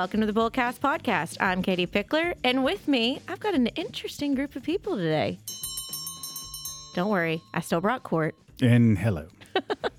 welcome to the Bullcast Podcast. I'm Katie Pickler, and with me, I've got an interesting group of people today. Don't worry, I still brought Court. And hello.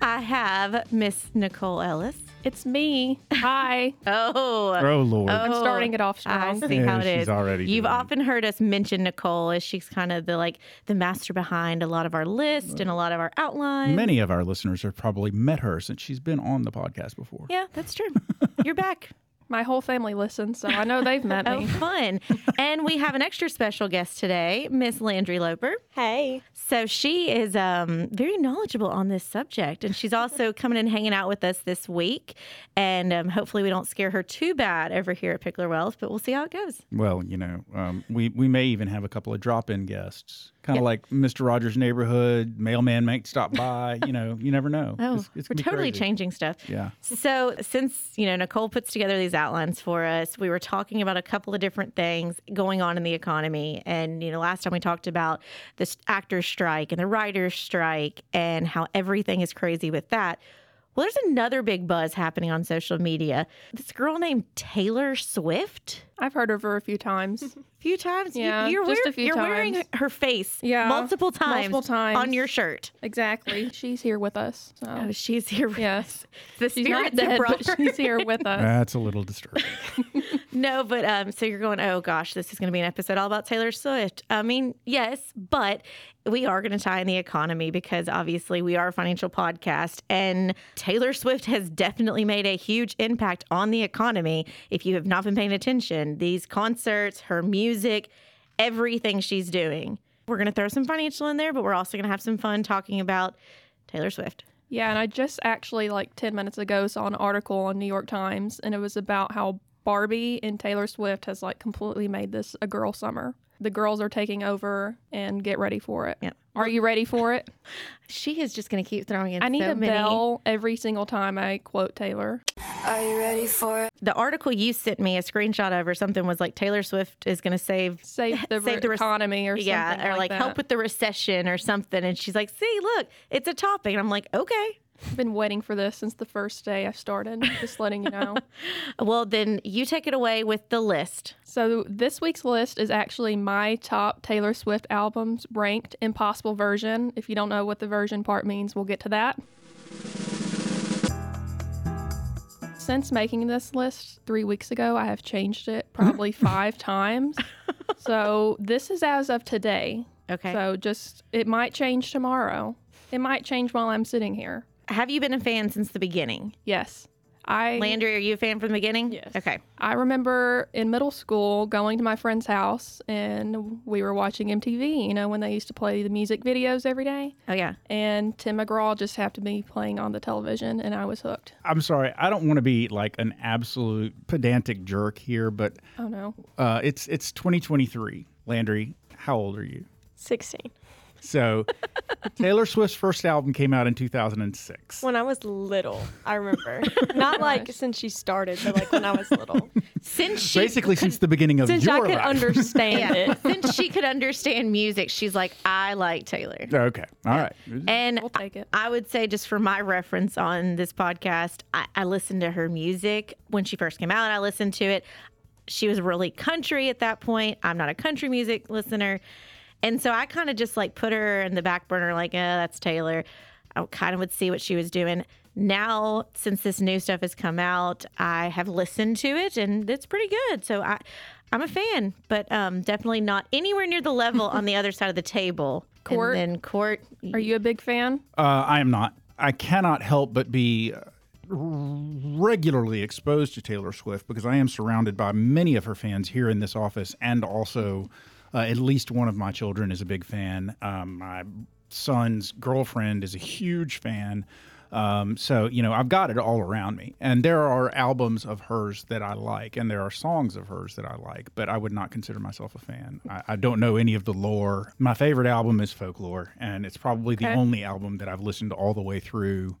I have Miss Nicole Ellis. It's me. Hi. Oh, Oh Lord. Oh, I'm starting it off I strong. see Yeah, how it she's is. already You've doing it. often heard us mention Nicole as she's kind of the like the master behind a lot of our list and a lot of our outlines. Many of our listeners have probably met her since she's been on the podcast before. Yeah, that's true. You're back. My whole family listens, so I know they've met me. Oh, me. fun. and we have an extra special guest today, Miss Landry Loper. Hey. So she is um, very knowledgeable on this subject, and she's also coming and hanging out with us this week. And um, hopefully, we don't scare her too bad over here at Pickler Wealth, but we'll see how it goes. Well, you know, um, we we may even have a couple of drop-in guests, kind of like Mr. Rogers' Neighborhood. Mailman might stop by. you know, you never know. Oh, It's- it's we're totally crazy. changing stuff. Yeah. So, since you know Nicole puts together these outlines for us, we were talking about a couple of different things going on in the economy. And you know, last time we talked about this actors' strike and the writers' strike and how everything is crazy with that. Well, there's another big buzz happening on social media. This girl named Taylor Swift. I've heard of her a few times. A few times, Yeah, you're, just wear- a few you're wearing her face, Yeah, multiple times, multiple times. on your shirt. exactly. She's here with us. So. Oh, she's here. with yes. us. the She's not dead, brought but her. she's here with us. That's a little disturbing. No, but um, so you're going, oh gosh, this is going to be an episode all about Taylor Swift. I mean, yes, but we are going to tie in the economy because obviously we are a financial podcast, and Taylor Swift has definitely made a huge impact on the economy. If you have not been paying attention, these concerts, her music, everything she's doing. We're going to throw some financial in there, but we're also going to have some fun talking about Taylor Swift. Yeah, and I just actually like 10 minutes ago saw an article on New York Times and it was about how Barbie and Taylor Swift has like completely made this a girl summer. The girls are taking over and get ready for it. Yeah. Are you ready for it? She is just going to keep throwing in I need so a many. bell every single time I quote Taylor. Are you ready for it? The article you sent me a screenshot of or something was like Taylor Swift is going to save Save the, Save the rec- economy or yeah, something or like, like, that. help with the recession or something. And she's like, see, look, it's a topic. And I'm like, okay. I've been waiting for this since the first day I started. Just letting you know. Well, then you take it away with the list. So this week's list is actually my top Taylor Swift albums ranked impossible version. If you don't know what the version part means, we'll get to that. Since making this list three weeks ago, I have changed it probably five times. So this is as of today. Okay. So just, it might change tomorrow. It might change while I'm sitting here. Have you been a fan since the beginning? Yes. I Landry, are you a fan from the beginning? Yes. Okay. I remember in middle school going to my friend's house and we were watching MTV, you know, when they used to play the music videos every day. Oh, yeah. And Tim McGraw just happened to be playing on the television and I was hooked. I'm sorry. I don't want to be like an absolute pedantic jerk here, but Oh no. uh, it's it's 2023. Landry, how old are you? 16. So, Taylor Swift's first album came out in 2006. When I was little, I remember. Oh not like since she started, but like when I was little. Since she Basically, since the beginning of Since your I could life. understand yeah, it. since she could understand music, she's like, I like Taylor. Okay. All right. And We'll take it. I would say, just for my reference on this podcast, I, I listened to her music when she first came out. I listened to it. She was really country at that point. I'm not a country music listener. And so I kind of just like put her in the back burner, like, oh, that's Taylor. I kind of would see what she was doing. Now, since this new stuff has come out, I have listened to it and it's pretty good. So I, I'm a fan, but um, definitely not anywhere near the level on the other side of the table. Court? And then Court, Are you a big fan? Uh, I am not. I cannot help but be uh, regularly exposed to Taylor Swift because I am surrounded by many of her fans here in this office, and also uh, at least one of my children is a big fan. Um, my son's girlfriend is a huge fan. Um, so you know, I've got it all around me, and there are albums of hers that I like, and there are songs of hers that I like, but I would not consider myself a fan. I, I don't know any of the lore. My favorite album is Folklore, and it's probably the Okay. only album that I've listened all the way through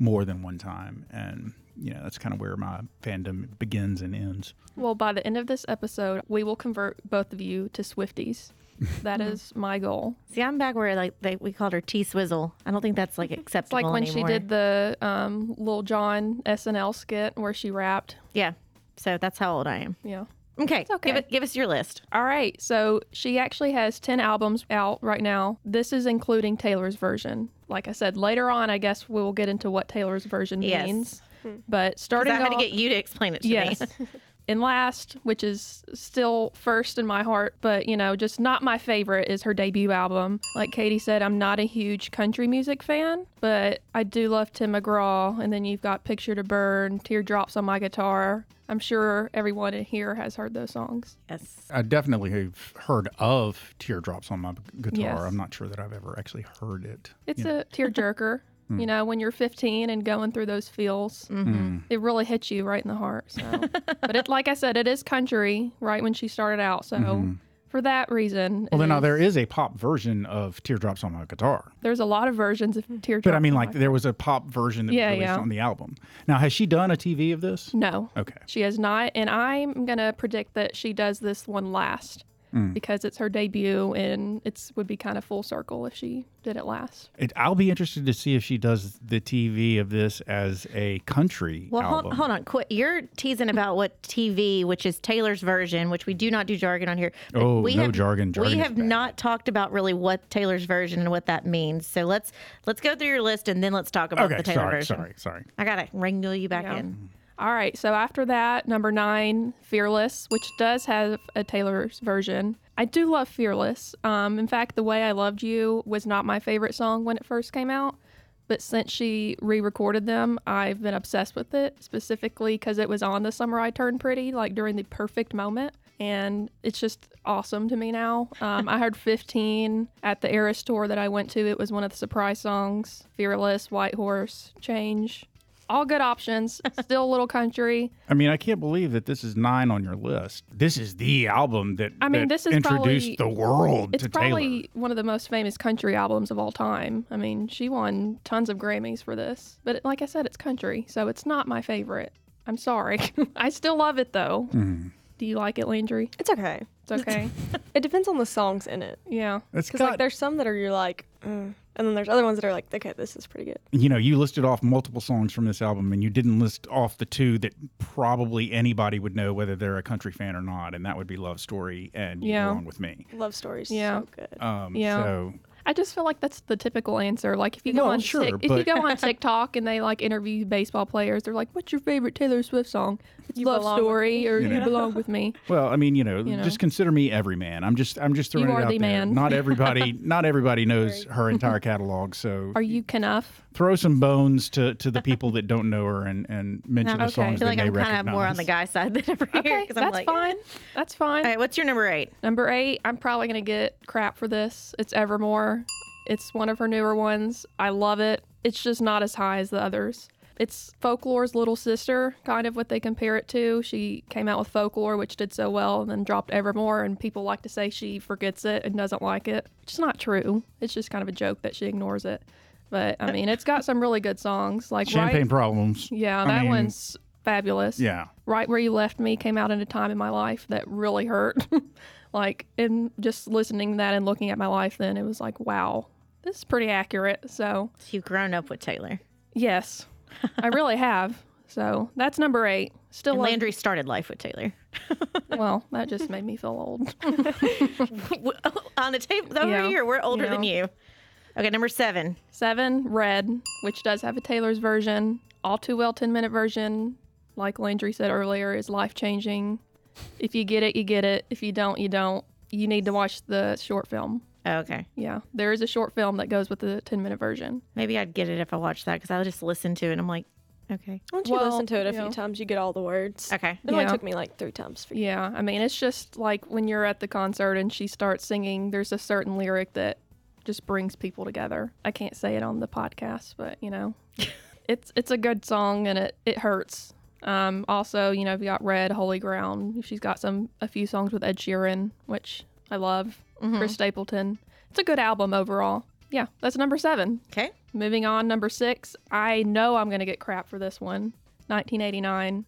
more than one time, and you know that's kind of where my fandom begins and ends. Well, by the end of this episode, we will convert both of you to Swifties. That is my goal. See, I'm back where like they, we called her T Swizzle. I don't think that's like It's acceptable like when anymore. she did the um, Lil Jon SNL skit where she rapped. Yeah, So that's how old I am. Yeah. Okay, okay. Give, it, give us your list. All right. So she actually has 10 albums out right now. This is including Taylor's version. Like I said, later on, I guess we'll get into what Taylor's version Yes. means. Hmm. But 'Cause starting I had to get you to explain it to yes. me. and last, which is still first in my heart, but you know, just not my favorite, is her debut album. Like Katie said, I'm not a huge country music fan, but I do love Tim McGraw. And then you've got Picture to Burn, Teardrops on My Guitar. I'm sure everyone in here has heard those songs. yes. I definitely have heard of Teardrops on my guitar. Yes. I'm not sure that I've ever actually heard it. It's a tearjerker. You know, when you're 15 and going through those feels, Mm-hmm. it really hits you right in the heart. So, but it, like I said, it is country right when she started out. So, for that reason, Mm-hmm. Well, it then now there is a pop version of Teardrops on my guitar. there's a lot of versions of teardrops. But I mean, like, there was a pop version that Yeah, was released yeah. on the album. Now, has she done a TV of this? no, Okay. she has not, and I'm gonna predict that she does this one last Mm. because it's her debut, and it's would be kind of full circle if she did it last. It, I'll be interested to see if she does the TV of this as a country Well, album. hold, hold on. Quit. You're teasing about what TV, which is Taylor's version, which we do not do jargon on here. Oh, we no have, jargon. Jargon we have bad. not talked about really what Taylor's version and what that means. So let's let's go through your list and then let's talk about Okay, the Taylor sorry, version. sorry, sorry. I gotta wrangle you back Yeah. in. All right, so after that, number nine, Fearless, which does have a Taylor's version. I do love Fearless. Um, in fact, The Way I Loved You was not my favorite song when it first came out, but since she re recorded them, I've been obsessed with it, specifically because it was on The Summer I Turned Pretty, like during the perfect moment. And it's just awesome to me now. Um, I heard 15 at the Eras tour that I went to. It was one of the surprise songs Fearless, White Horse, Change. All good options. Still a little country. I mean, I can't believe that this is nine on your list. This is the album that I mean, that this is introduced probably- the world It's to probably Taylor. one of the most famous country albums of all time. I mean, she won tons of Grammys for this. But like I said, it's country, so it's not my favorite. I'm sorry. I still love it though. Mm-hmm. Do you like it, Landry? It's okay. It's okay. It depends on the songs in it. yeah. It's Because got, like there's some that are you're like, mm. And then there's other ones that are like, okay, this is pretty good. you know, you listed off multiple songs from this album, and you didn't list off the two that probably anybody would know whether they're a country fan or not, and that would be "Love Story" and "You Yeah. Belong with Me." Love stories. Yeah. So good. Um, Yeah. So I just feel like that's the typical answer. Like if you No, go on sure, Tik- if you go on TikTok and they like interview baseball players, they're like, "What's your favorite Taylor Swift song?" It's You "Love Story" or You "You. Belong with Me." Well, I mean, you know, You know. just consider me every man. I'm just, I'm just throwing You it out the there. man. Not everybody, not everybody knows her entire catalog. So Are you Knuff? throw some bones to, to the people that don't know her and, and mention the Okay. I songs I feel they like may I'm recognize. kind of more on the guy side than over here. Okay, 'cause I'm that's like, fine. Eh. That's fine. All right, what's your number eight? Number eight, I'm probably gonna get crap for this. It's Evermore. It's one of her newer ones. I love it. It's just not as high as the others. It's Folklore's little sister, kind of what they compare it to. She came out with Folklore, which did so well, and then dropped Evermore, and people like to say she forgets it and doesn't like it. Which is not true. It's just kind of a joke that she ignores it. But I mean, it's got some really good songs, like Champagne right, problems. yeah, I that mean, one's fabulous Yeah. right where you left me came out in a time in my life that really hurt like and just listening to that and looking at my life then it was like wow this is pretty accurate so You've grown up with Taylor. yes i really have. So that's number eight. Still And Landry started life with Taylor. well that just made me feel old. Oh, on the table over Yeah. here, we're older than you. Okay, number seven. seven red which does have a taylor's version. All too well 10 minute version. Like landry said earlier is life changing if you get it you get it. If you don't you don't. You need to watch the short film Oh, okay. Yeah, there is a short film that goes with the 10 minute version. Maybe I'd get it if I watched that because I'll just listen to it and I'm like, okay. Once you Well, listen to it a you few know. times, you get all the words. Okay. It only Yeah. took me like three times for you. Yeah, I mean, it's just like when you're at the concert and she starts singing, there's a certain lyric that just brings people together. I can't say it on the podcast, but you know, it's it's a good song and it it hurts. Um, also, you know, we got Red, Holy Ground. She's got some a few songs with Ed Sheeran, which I love. Chris Stapleton. It's a good album overall. Yeah, that's number seven. Okay. Moving on, number six. I know I'm gonna get crap for this one. 1989,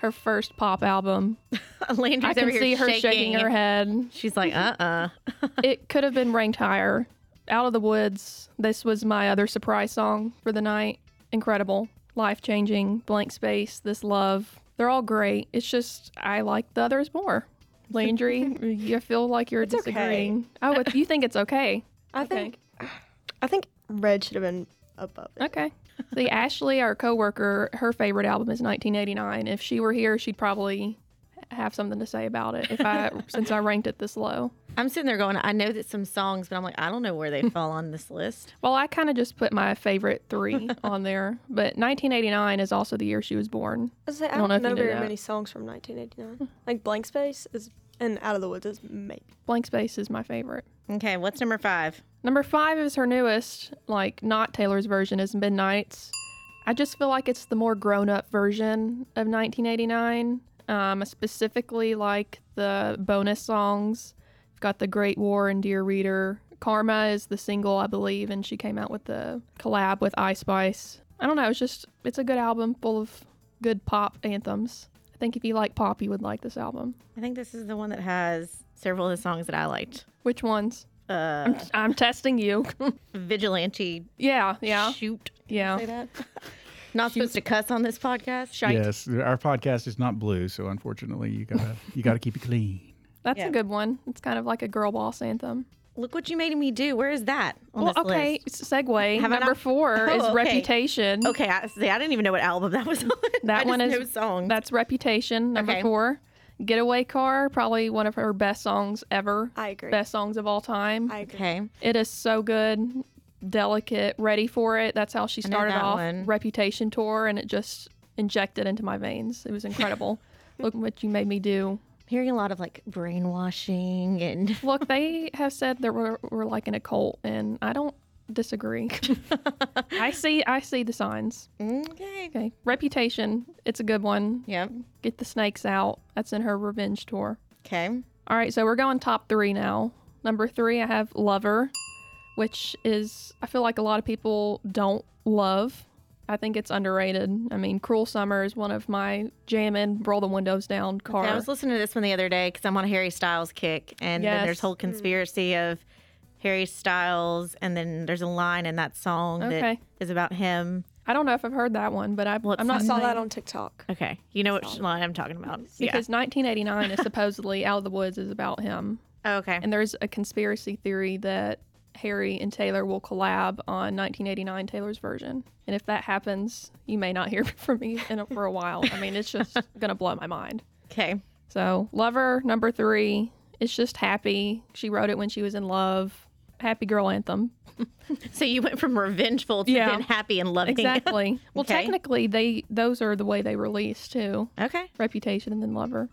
her first pop album. Landry's I can see her shaking. shaking her head. She's like, uh uh it could have been ranked higher. Out of the Woods. This was my other surprise song for the night. Incredible, life changing, blank space. This love. They're all great. It's just I like the others more. Landry, you feel like you're It's okay. disagreeing. Oh, you think it's okay? I Okay. think I think Red should have been above it. Okay. See, Ashley, our coworker, her favorite album is 1989. If she were here, she'd probably have something to say about it. If I, since I ranked it this low. I'm sitting there going, I know that some songs, but I'm like, I don't know where they fall on this list. Well, I kind of just put my favorite three on there, but 1989 is also the year she was born. I, was gonna say, I don't know don't if you know knew very that. many songs from 1989. like Blank Space is and Out of the Woods is maybe. Blank Space is my favorite. Okay, what's number five? Number five is her newest, like not Taylor's version, is Midnights. I just feel like it's the more grown up version of 1989. Um, I specifically like the bonus songs. You've got The Great War and Dear Reader. Karma is the single, I believe, and she came out with the collab with Ice Spice. I don't know, it's just, it's a good album full of good pop anthems. I think if you like pop, you would like this album. I think this is the one that has several of the songs that I liked. Which ones? Uh, I'm, I'm testing you. Vigilante. yeah, yeah, Shoot. yeah. Say that. Not supposed to cuss on this podcast. Shite. Yes, our podcast is not blue, so unfortunately, you gotta you gotta keep it clean. That's Yeah. a good one. It's kind of like a girl boss anthem. Look what you made me do. Where is that on well, this okay, list? segue. Have Number not- four Oh, is okay. Reputation. Okay, I, see, I didn't even know what album that was on. That I one just is know songs. That's Reputation. Number Okay. four. Getaway Car, probably one of her best songs ever. I agree. Best songs of all time. I agree. okay. It is so good, delicate, ready for it. That's how she started off one. Reputation tour, and it just injected into my veins. It was incredible. Look what you made me do. Hearing a lot of like brainwashing and Look, they have said that we're, we're like in a cult, and I don't disagree. I see I see the signs. okay. Okay. Reputation, it's a good one. Yep. Get the snakes out. That's in her revenge tour. Okay. All right, so we're going top three now. Number three, I have Lover, which is, I feel like a lot of people don't love. I think it's underrated. I mean, Cruel Summer is one of my jamming, roll the windows down car. Yeah, I was listening to this one the other day because I'm on a Harry Styles kick, and then there's Yes. whole mm. conspiracy of Harry Styles, and then there's a line in that song that Okay. is about him. I don't know if I've heard that one, but I, Well, I'm not I saw saying that on TikTok. Okay, you know which line I'm talking about. because 1989 is supposedly Out of the Woods is about him. yeah. Okay. And there's a conspiracy theory that Harry and Taylor will collab on 1989 Taylor's version. And if that happens, you may not hear from me in a, for a while. I mean, it's just going to blow my mind. Okay. So, Lover, number three, it's just happy. She wrote it when she was in love. Happy girl anthem. So you went from revengeful to Yeah. then happy and loving. Exactly. well, Okay. technically, they those are the way they release too. okay. Reputation and then Lover.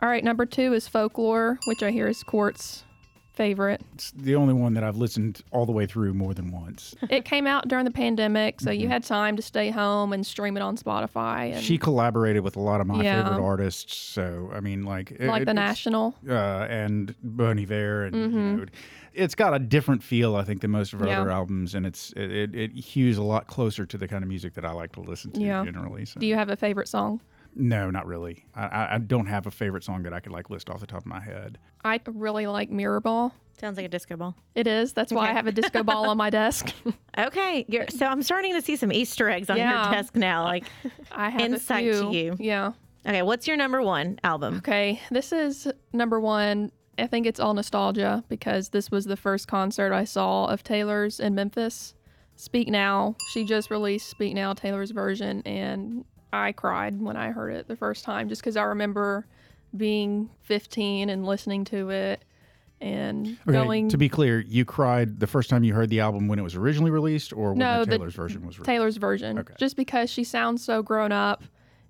All right, number two is Folklore, which I hear is Court's favorite. It's the only one that I've listened all the way through more than once. it came out during the pandemic, so you had time to stay home and stream it on Spotify. And She collaborated with a lot of my Yeah. favorite artists, so I mean, like it- like the National. uh, and Bon Iver, and you know, it's got a different feel, I think, than most of her Mm-hmm. Yeah. other albums, and it's it, it, it hews a lot closer to the kind of music that I like to listen to Yeah. generally. So. Do you have a favorite song? No, not really. I, I, I don't have a favorite song that I could like list off the top of my head. I really like Mirror Ball. Sounds like a disco ball. It is. That's why I have a disco ball on my desk. Okay. You're, so I'm starting to see some Easter eggs on Yeah. your desk now. Like, I have Insight to you. Yeah. okay, what's your number one album? Okay, this is number one. I think it's all nostalgia because this was the first concert I saw of Taylor's in Memphis. Speak Now. She just released Speak Now, Taylor's version, and I cried when I heard it the first time just because I remember being 15 and listening to it and Okay, going. to be clear, you cried the first time you heard the album when it was originally released, or when No, the the- Taylor's version was released. Taylor's version. Okay. Just because she sounds so grown up.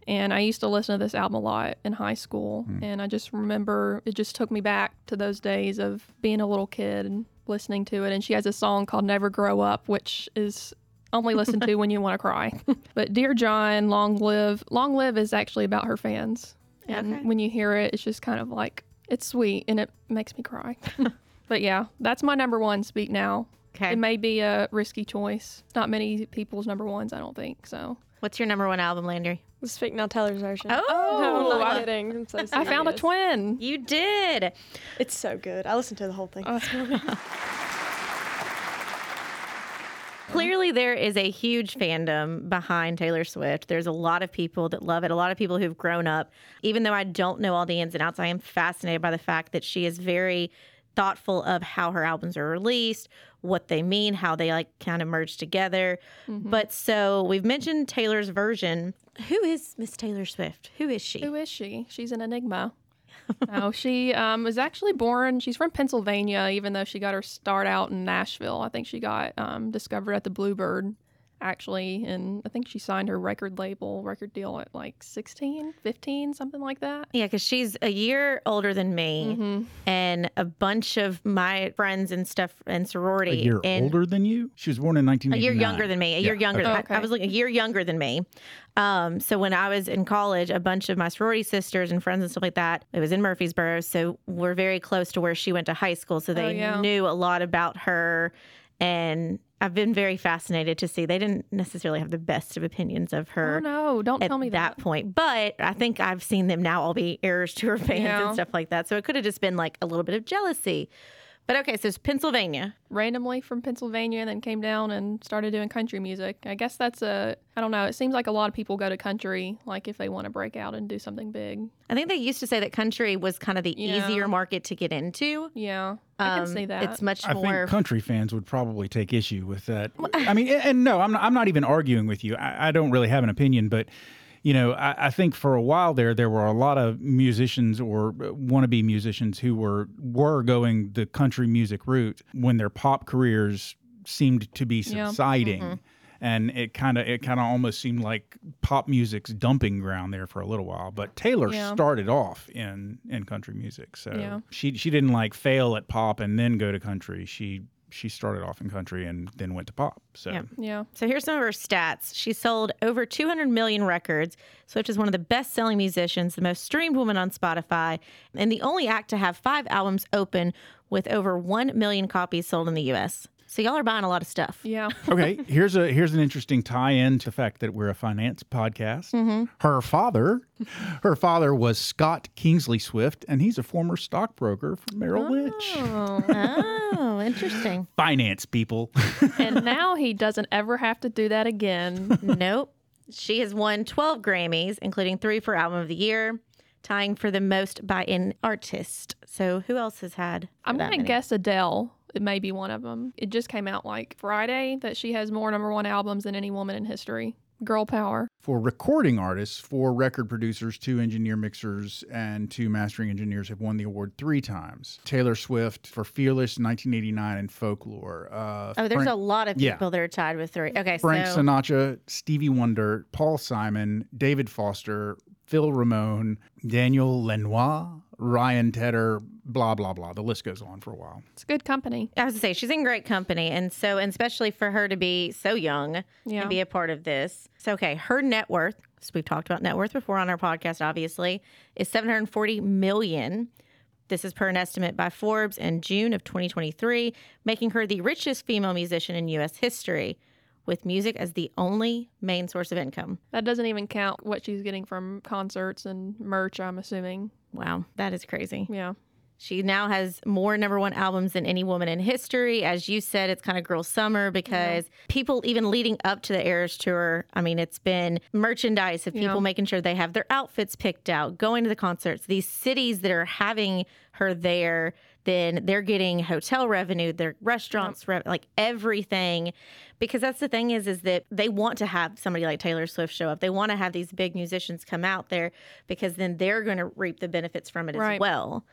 And I used to listen to this album a lot in high school. Hmm. And I just remember it just took me back to those days of being a little kid and listening to it. And she has a song called Never Grow Up, which is only listen to when you want to cry. but Dear John, Long Live. Long Live is actually about her fans. And Okay. when you hear it, it's just kind of like, it's sweet and it makes me cry. but yeah, that's my number one, Speak Now. Okay. It may be a risky choice. It's not many people's number ones, I don't think. So What's your number one album, Landry? The Speak Now Taylor's version. Oh, no, I'm not kidding. I'm so I found a twin. You did. It's so good. I listened to the whole thing. Uh, clearly there is a huge fandom behind Taylor Swift. There's a lot of people that love it, a lot of people who've grown up. Even though I don't know all the ins and outs, I am fascinated by the fact that she is very thoughtful of how her albums are released, what they mean, how they like kind of merge together. Mm-hmm. But so we've mentioned Taylor's version. Who is Miss Taylor Swift? Who is she? Who is she? She's an enigma. No, she um, was actually born. She's from Pennsylvania, even though she got her start out in Nashville. I think she got um, discovered at the Bluebird, actually, and I think she signed her record label, record deal at like 16, 15, something like that. Yeah, because she's a year older than me, Mm-hmm. and a bunch of my friends and stuff and A sorority. year and older than you? She was born in a 1989. year younger than me. A year younger. okay. I- I, was like a year younger than me. Um, so when I was in college, a bunch of my sorority sisters and friends and stuff like that, it was in Murfreesboro. So we're very close to where she went to high school. So they yeah. knew a lot about her. And I've been very fascinated to see they didn't necessarily have the best of opinions of her Oh no! Don't tell me that that. point. But I think I've seen them now all be heirs to her fans Yeah. and stuff like that. So it could have just been like a little bit of jealousy. But okay, so it's Pennsylvania. randomly from Pennsylvania and then came down and started doing country music. I guess that's a I don't know. It seems like a lot of people go to country like if they want to break out and do something big. I think they used to say that country was kind of the Yeah. easier market to get into. Yeah, I can Um, see that. It's much I more. think country fans would probably take issue with that. I mean, and, and no, I'm not, I'm not even arguing with you. I, I don't really have an opinion, but you know, I, I think for a while there, there were a lot of musicians or uh, wannabe musicians who were were going the country music route when their pop careers seemed to be Yeah. subsiding. Mm-hmm. And it kind of it kind of almost seemed like pop music's dumping ground there for a little while. But Taylor Yeah. started off in in country music, so Yeah. she she didn't like fail at pop and then go to country. She she started off in country and then went to pop. So Yeah. yeah. so here's some of her stats. She sold over 200 million records. Swift is one of the best selling musicians, the most streamed woman on Spotify, and the only act to have five albums open with over 1 million copies sold in the US. So y'all are buying a lot of stuff. Yeah. okay, here's a here's an interesting tie-in to the fact that we're a finance podcast. Mm-hmm. Her father, her father was Scott Kingsley Swift, and he's a former stockbroker for Merrill oh, Lynch. Oh, interesting. Finance people. and now he doesn't ever have to do that again. nope. She has won 12 Grammys, including three for Album of the Year, tying for the most by an artist. So who else has had? I'm gonna guess Adele. It may be one of them. It just came out like Friday that she has more number one albums than any woman in history. Girl power. For recording artists, four record producers, two engineer mixers, and two mastering engineers have won the award three times. Taylor Swift for Fearless, 1989, and Folklore. Uh, Oh, there's Frank, a lot of Yeah. people that are tied with three. Okay, Frank so Sinatra, Stevie Wonder, Paul Simon, David Foster, Phil Ramone, Daniel Lanois, Ryan Tedder, blah, blah, blah. The list goes on for a while. It's good company. I was to say she's in great company, and so and especially for her to be so young Yeah. and be a part of this. So okay, her net worth. So we've talked about net worth before on our podcast. Obviously, is 740 million. This is per an estimate by Forbes in June of 2023, making her the richest female musician in U.S. history, with music as the only main source of income. That doesn't even count what she's getting from concerts and merch, I'm assuming. Wow, that is crazy. Yeah. She now has more number one albums than any woman in history. As you said, it's kind of girl summer because people, even leading up to the Eras tour, I mean, it's been merchandise of people Yeah. making sure they have their outfits picked out, going to the concerts. These cities that are having her there, then they're getting hotel revenue, their restaurants, rev- like everything. Because that's the thing is, is that they want to have somebody like Taylor Swift show up. They want to have these big musicians come out there because then they're going to reap the benefits from it as well.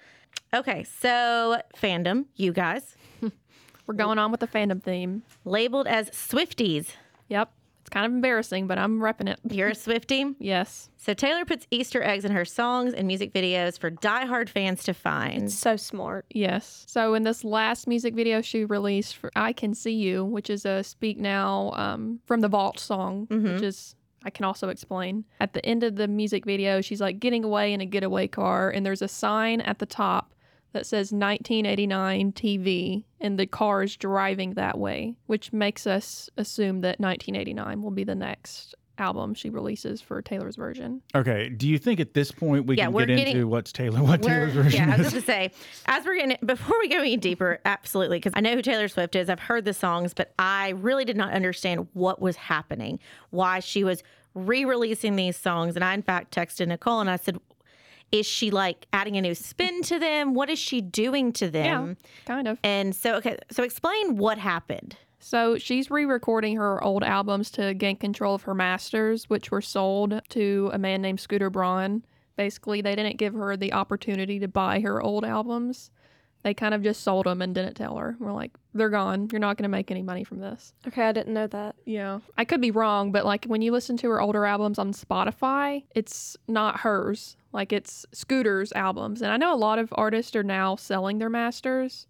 Okay, so fandom, you guys, We're going on with the fandom theme. labeled as Swifties. Yep. It's kind of embarrassing, but I'm repping it. You're a Swiftie. Yes. So Taylor puts Easter eggs in her songs and music videos for diehard fans to find. It's So smart. Yes. So in this last music video she released for I Can See You, which is a Speak Now um, from the Vault song, which is I can also explain. At the end of the music video, she's like getting away in a getaway car, and there's a sign at the top that says 1989 TV, and the car is driving that way, which makes us assume that 1989 will be the next album she releases for Taylor's version. Okay. Do you think at this point we Yeah, can get getting- into what's Taylor, what Taylor's version yeah, I was is? going to say, as we're getting before we go any deeper, absolutely, because I know who Taylor Swift is. I've heard the songs, but I really did not understand what was happening, why she was re-releasing these songs. And I, in fact, texted Nicole and I said, "Is she like adding a new spin to them? What is she doing to them?" Yeah, Kind of. And so, okay, so explain what happened. So she's re recording her old albums to gain control of her masters, which were sold to a man named Scooter Braun. Basically, they didn't give her the opportunity to buy her old albums. They kind of just sold them and didn't tell her. We're like, they're gone. You're not going to make any money from this. Okay, I didn't know that. Yeah. I could be wrong, but like when you listen to her older albums on Spotify, it's not hers. Like it's Scooter's albums. And I know a lot of artists are now selling their masters,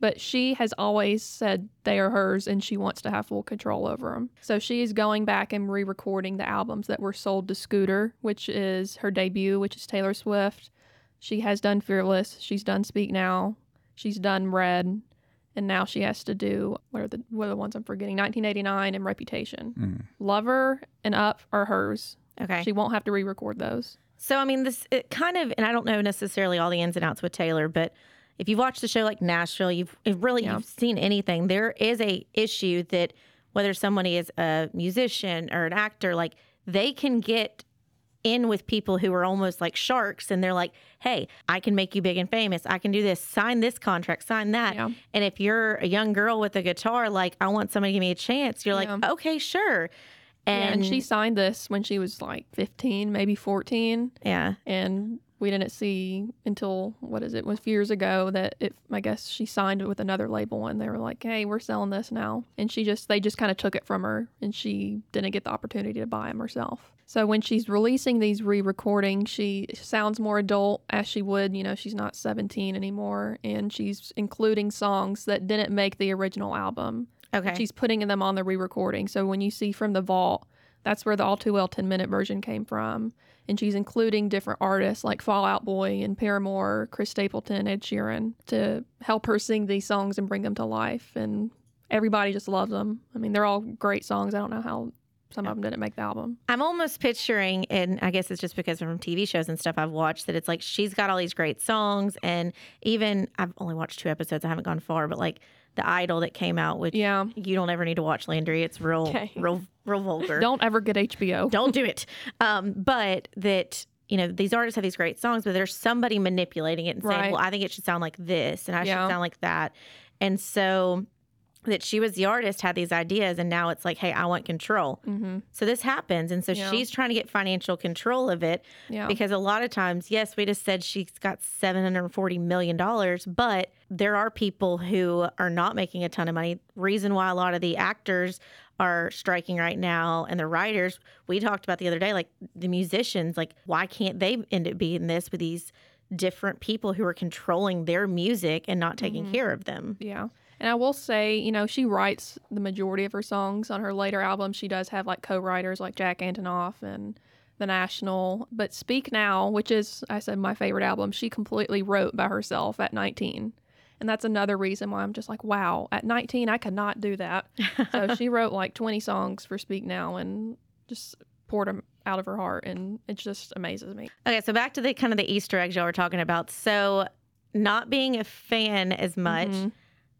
but she has always said they are hers and she wants to have full control over them. So she's going back and re recording the albums that were sold to Scooter, which is her debut, which is Taylor Swift. She has done Fearless. She's done Speak Now. She's done Red. And now she has to do what are the what are the ones I'm forgetting? 1989 and Reputation. Mm. Lover and Up are hers. Okay. She won't have to re-record those. So I mean, this it kind of, and I don't know necessarily all the ins and outs with Taylor, but if you've watched the show like Nashville, you've if really Yeah. you've seen anything. There is a issue that whether somebody is a musician or an actor, like they can get in with people who are almost like sharks, and they're like, "Hey, I can make you big and famous. I can do this. Sign this contract. Sign that." Yeah. And if you're a young girl with a guitar, like I want somebody to give me a chance, you're like, "Okay, sure." And, And, she signed this when she was like 15, maybe 14. yeah, and we didn't see until what is it was a few years ago that it I guess she signed it with another label and they were like, "Hey, we're selling this now." And she just they just kind of took it from her and she didn't get the opportunity to buy them herself. So when she's releasing these re-recordings, she sounds more adult as she would, you know, she's not 17 anymore and she's including songs that didn't make the original album. Okay, She's putting them on the re-recording. So when you see from the vault, that's where the All Too Well 10 minute version came from. And she's including different artists like Fallout Boy and Paramore, Chris Stapleton, Ed Sheeran to help her sing these songs and bring them to life. And everybody just loves them. I mean, they're all great songs. I don't know how some of them didn't make the album. I'm almost picturing, and I guess it's just because from TV shows and stuff I've watched that it's like she's got all these great songs, and even I've only watched two episodes, I haven't gone far, but like the Idol that came out, which Yeah. you don't ever need to watch, Landry. It's real, Okay. real, real vulgar. Don't ever get HBO. don't do it. Um, but that you know these artists have these great songs, but there's somebody manipulating it and saying, "Well, I think it should sound like this, and I Yeah. should sound like that," and so that she was the artist had these ideas, and now it's like, "Hey, I want control." hmm So this happens, and so Yeah. she's trying to get financial control of it Yeah. because a lot of times, yes, we just said she's got seven hundred forty million dollars, but there are people who are not making a ton of money. Reason why a lot of the actors are striking right now and the writers we talked about the other day, like the musicians, like why can't they end up being this with these different people who are controlling their music and not taking Mm-hmm. care of them? Yeah. And I will say, you know, she writes the majority of her songs on her later albums. She does have like co writers like Jack Antonoff and The National. But Speak Now, which is, I said, my favorite album, she completely wrote by herself at 19. And that's another reason why I'm just like, wow, at 19, I could not do that. so she wrote like 20 songs for Speak Now and just poured them out of her heart. And it just amazes me. Okay, so back to the kind of the Easter eggs y'all were talking about. So, not being a fan as much, Mhm.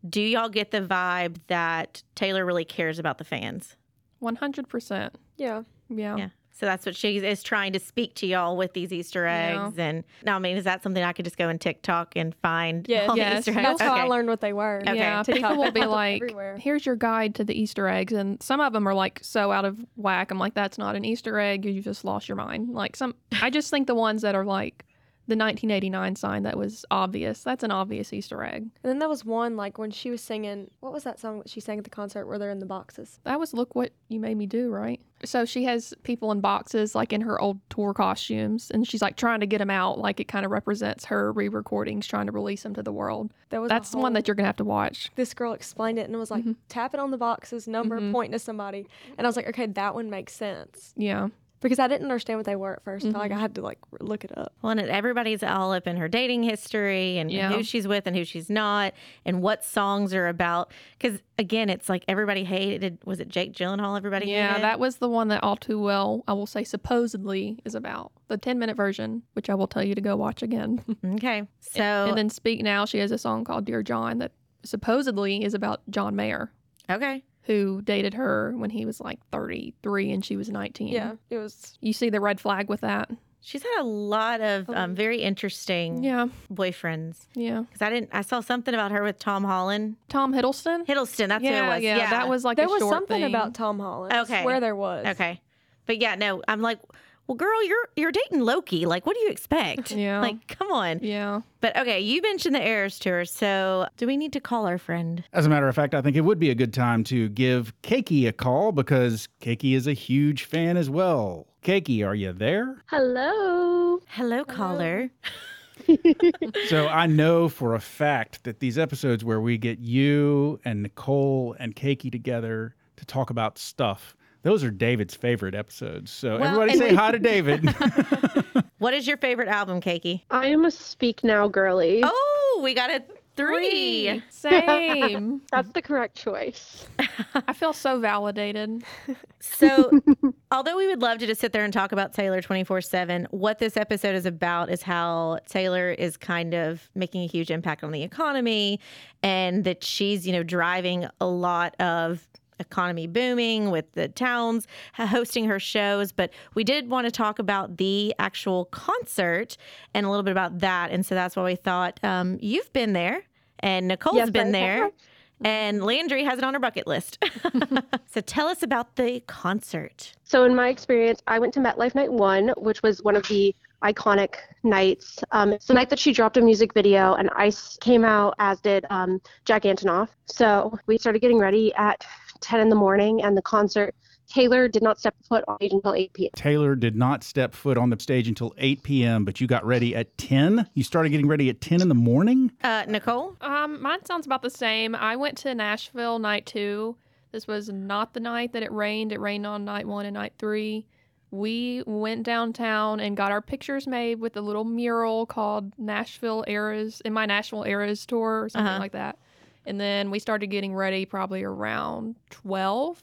do y'all get the vibe that Taylor really cares about the fans? 100%. Yeah. Yeah. Yeah. So that's what she is trying to speak to y'all with these Easter Yeah. eggs. And now, I mean, is that something I could just go on TikTok and find Yes. all the Easter eggs? That's how I learned what they were. Okay. Yeah, TikTok people will be like, everywhere. "Here's your guide to the Easter eggs," and some of them are like so out of whack. I'm like, "That's not an Easter egg. You just lost your mind." Like some, I just think the ones that are like the 1989 sign that was obvious. That's an obvious Easter egg. And then there was one like when she was singing. What was that song that she sang at the concert where they're in the boxes? That was "Look What You Made Me Do," right? So she has people in boxes, like in her old tour costumes, and she's like trying to get them out. Like it kind of represents her re-recordings, trying to release them to the world. There was That's the one that you're gonna have to watch. this girl explained it and it was like Mhm. tap it on the boxes, number, Mhm. point to somebody, and I was like, okay, that one makes sense. Yeah. Because I didn't understand what they were at 1st Like I mm-hmm. had to like look it up. Well, and everybody's all up in her dating history and Yeah. who she's with and who she's not, and what songs are about. Because again, it's like everybody hated. Was it Jake Gyllenhaal? Everybody Yeah, hated? that was the one that all too well, I will say, supposedly is about the 10 minute version, which I will tell you to go watch again. Okay, so and then Speak Now, she has a song called Dear John that supposedly is about John Mayer, okay, who dated her when he was like 33 and she was 19. Yeah, it was. You see the red flag with that? she's had a lot of um, very interesting Yeah, boyfriends. yeah. Because I didn't, I saw something about her with Tom Holland, Tom Hiddleston? Hiddleston. That's who it was. yeah, that was like there a was short something thing. about Tom Holland. Okay. Where there was. okay. But yeah, no, I'm like, well, girl, you're you're dating Loki. Like, what do you expect? Yeah. Like, come on. Yeah. But okay, you mentioned the Eras tour, so do we need to call our friend? As a matter of fact, I think it would be a good time to give Caky a call because Caky is a huge fan as well. Caky, are you there? Hello. Hello, caller. so I know for a fact that these episodes where we get you and Nicole and Caky together to talk about stuff, those are David's favorite episodes. So Well, everybody say we- hi to David. What is your favorite album, Caky? I am a Speak Now girly. Oh, we got a three. Same. That's the correct choice. I feel so validated. So, although we would love to just sit there and talk about Taylor 24 7, what this episode is about is how Taylor is kind of making a huge impact on the economy and that she's, you know, driving a lot of economy booming with the towns hosting her shows. But we did want to talk about the actual concert and a little bit about that. And so that's why we thought um, you've been there and Nicole's Yes, been there. have. And Landry has it on her bucket list. so tell us about the concert. So, in my experience, I went to MetLife Night One, which was one of the iconic nights. Um, it's the night that she dropped a music video, and Ice came out, as did um, Jack Antonoff. So, we started getting ready at 10 in the morning, and the concert. Taylor did not step foot on stage until 8 p.m. Taylor did not step foot on the stage until 8 p.m., but you got ready at 10. You started getting ready at 10 in the morning? Uh, Nicole? Um, mine sounds about the same. I went to Nashville night two. This was not the night that it rained. It rained on night one and night three. We went downtown and got our pictures made with a little mural called Nashville Eras in my Nashville Eras tour or something Uh-huh. like that. And then we started getting ready probably around 12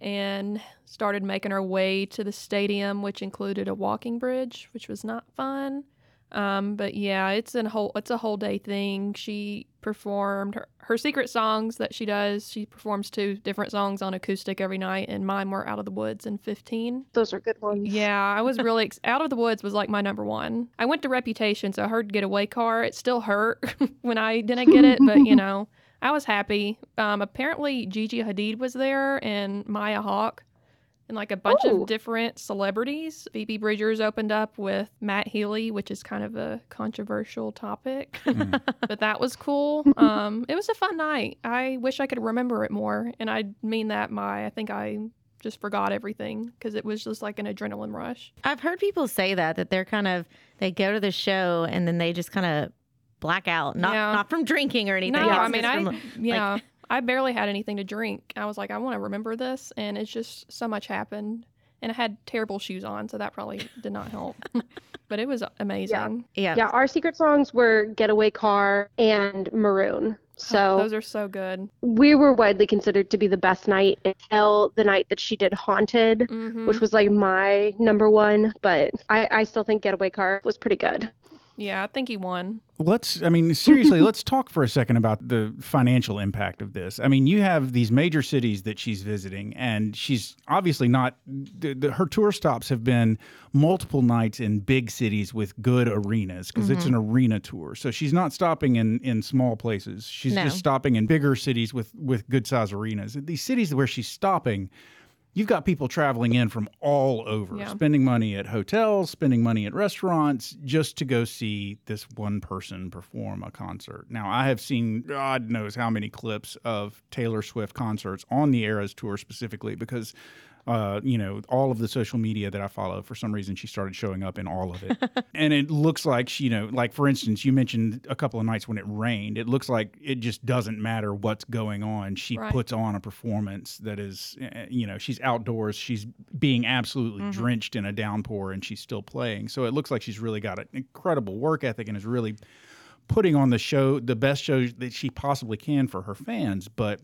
and started making our way to the stadium, which included a walking bridge, which was not fun. Um, but yeah, it's a whole it's a whole day thing. She performed her, her secret songs that she does. She performs two different songs on acoustic every night, and mine were Out of the Woods and 15. Those are good ones. Yeah, I was really ex- Out of the Woods was like my number one. I went to Reputation, so I heard Getaway Car. It still hurt when I didn't get it, but you know, I was happy. Um, apparently Gigi Hadid was there and Maya Hawke. And like a bunch Oh. of different celebrities. Phoebe Bridgers opened up with Matt Healy, which is kind of a controversial topic, but that was cool. Um, it was a fun night. I wish I could remember it more, and I mean that my I think I just forgot everything because it was just like an adrenaline rush. I've heard people say that, that they're kind of, they go to the show and then they just kind of black out. Not, Yeah. not from drinking or anything. No, I mean I from, yeah. I barely had anything to drink. I was like, I want to remember this, and it's just so much happened. And I had terrible shoes on, so that probably did not help. but it was amazing. yeah. Yeah, our secret songs were Getaway Car and Maroon. So Those are so good. we were widely considered to be the best night until the night that she did Haunted, hmm which was like my number one. But I, I still think Getaway Car was pretty good. Yeah, I think he won. Let's, I mean, seriously, let's talk for a second about the financial impact of this. I mean, you have these major cities that she's visiting, and she's obviously not, the, the, her tour stops have been multiple nights in big cities with good arenas because it's mm-hmm. an arena tour. So she's not stopping in, in small places. She's No. just stopping in bigger cities with, with good size arenas. These cities where she's stopping, you've got people traveling in from all over, Yeah. spending money at hotels, spending money at restaurants just to go see this one person perform a concert. Now, I have seen God knows how many clips of Taylor Swift concerts on the Eras tour specifically because Uh, you know, all of the social media that I follow, for some reason, she started showing up in all of it. and it looks like she, you know, like for instance, you mentioned a couple of nights when it rained. It looks like it just doesn't matter what's going on. She Right. puts on a performance that is, eh, you know, she's outdoors. She's being absolutely drenched in a downpour and she's still playing. So it looks like she's really got an incredible work ethic and is really putting on the show, the best show that she possibly can for her fans. But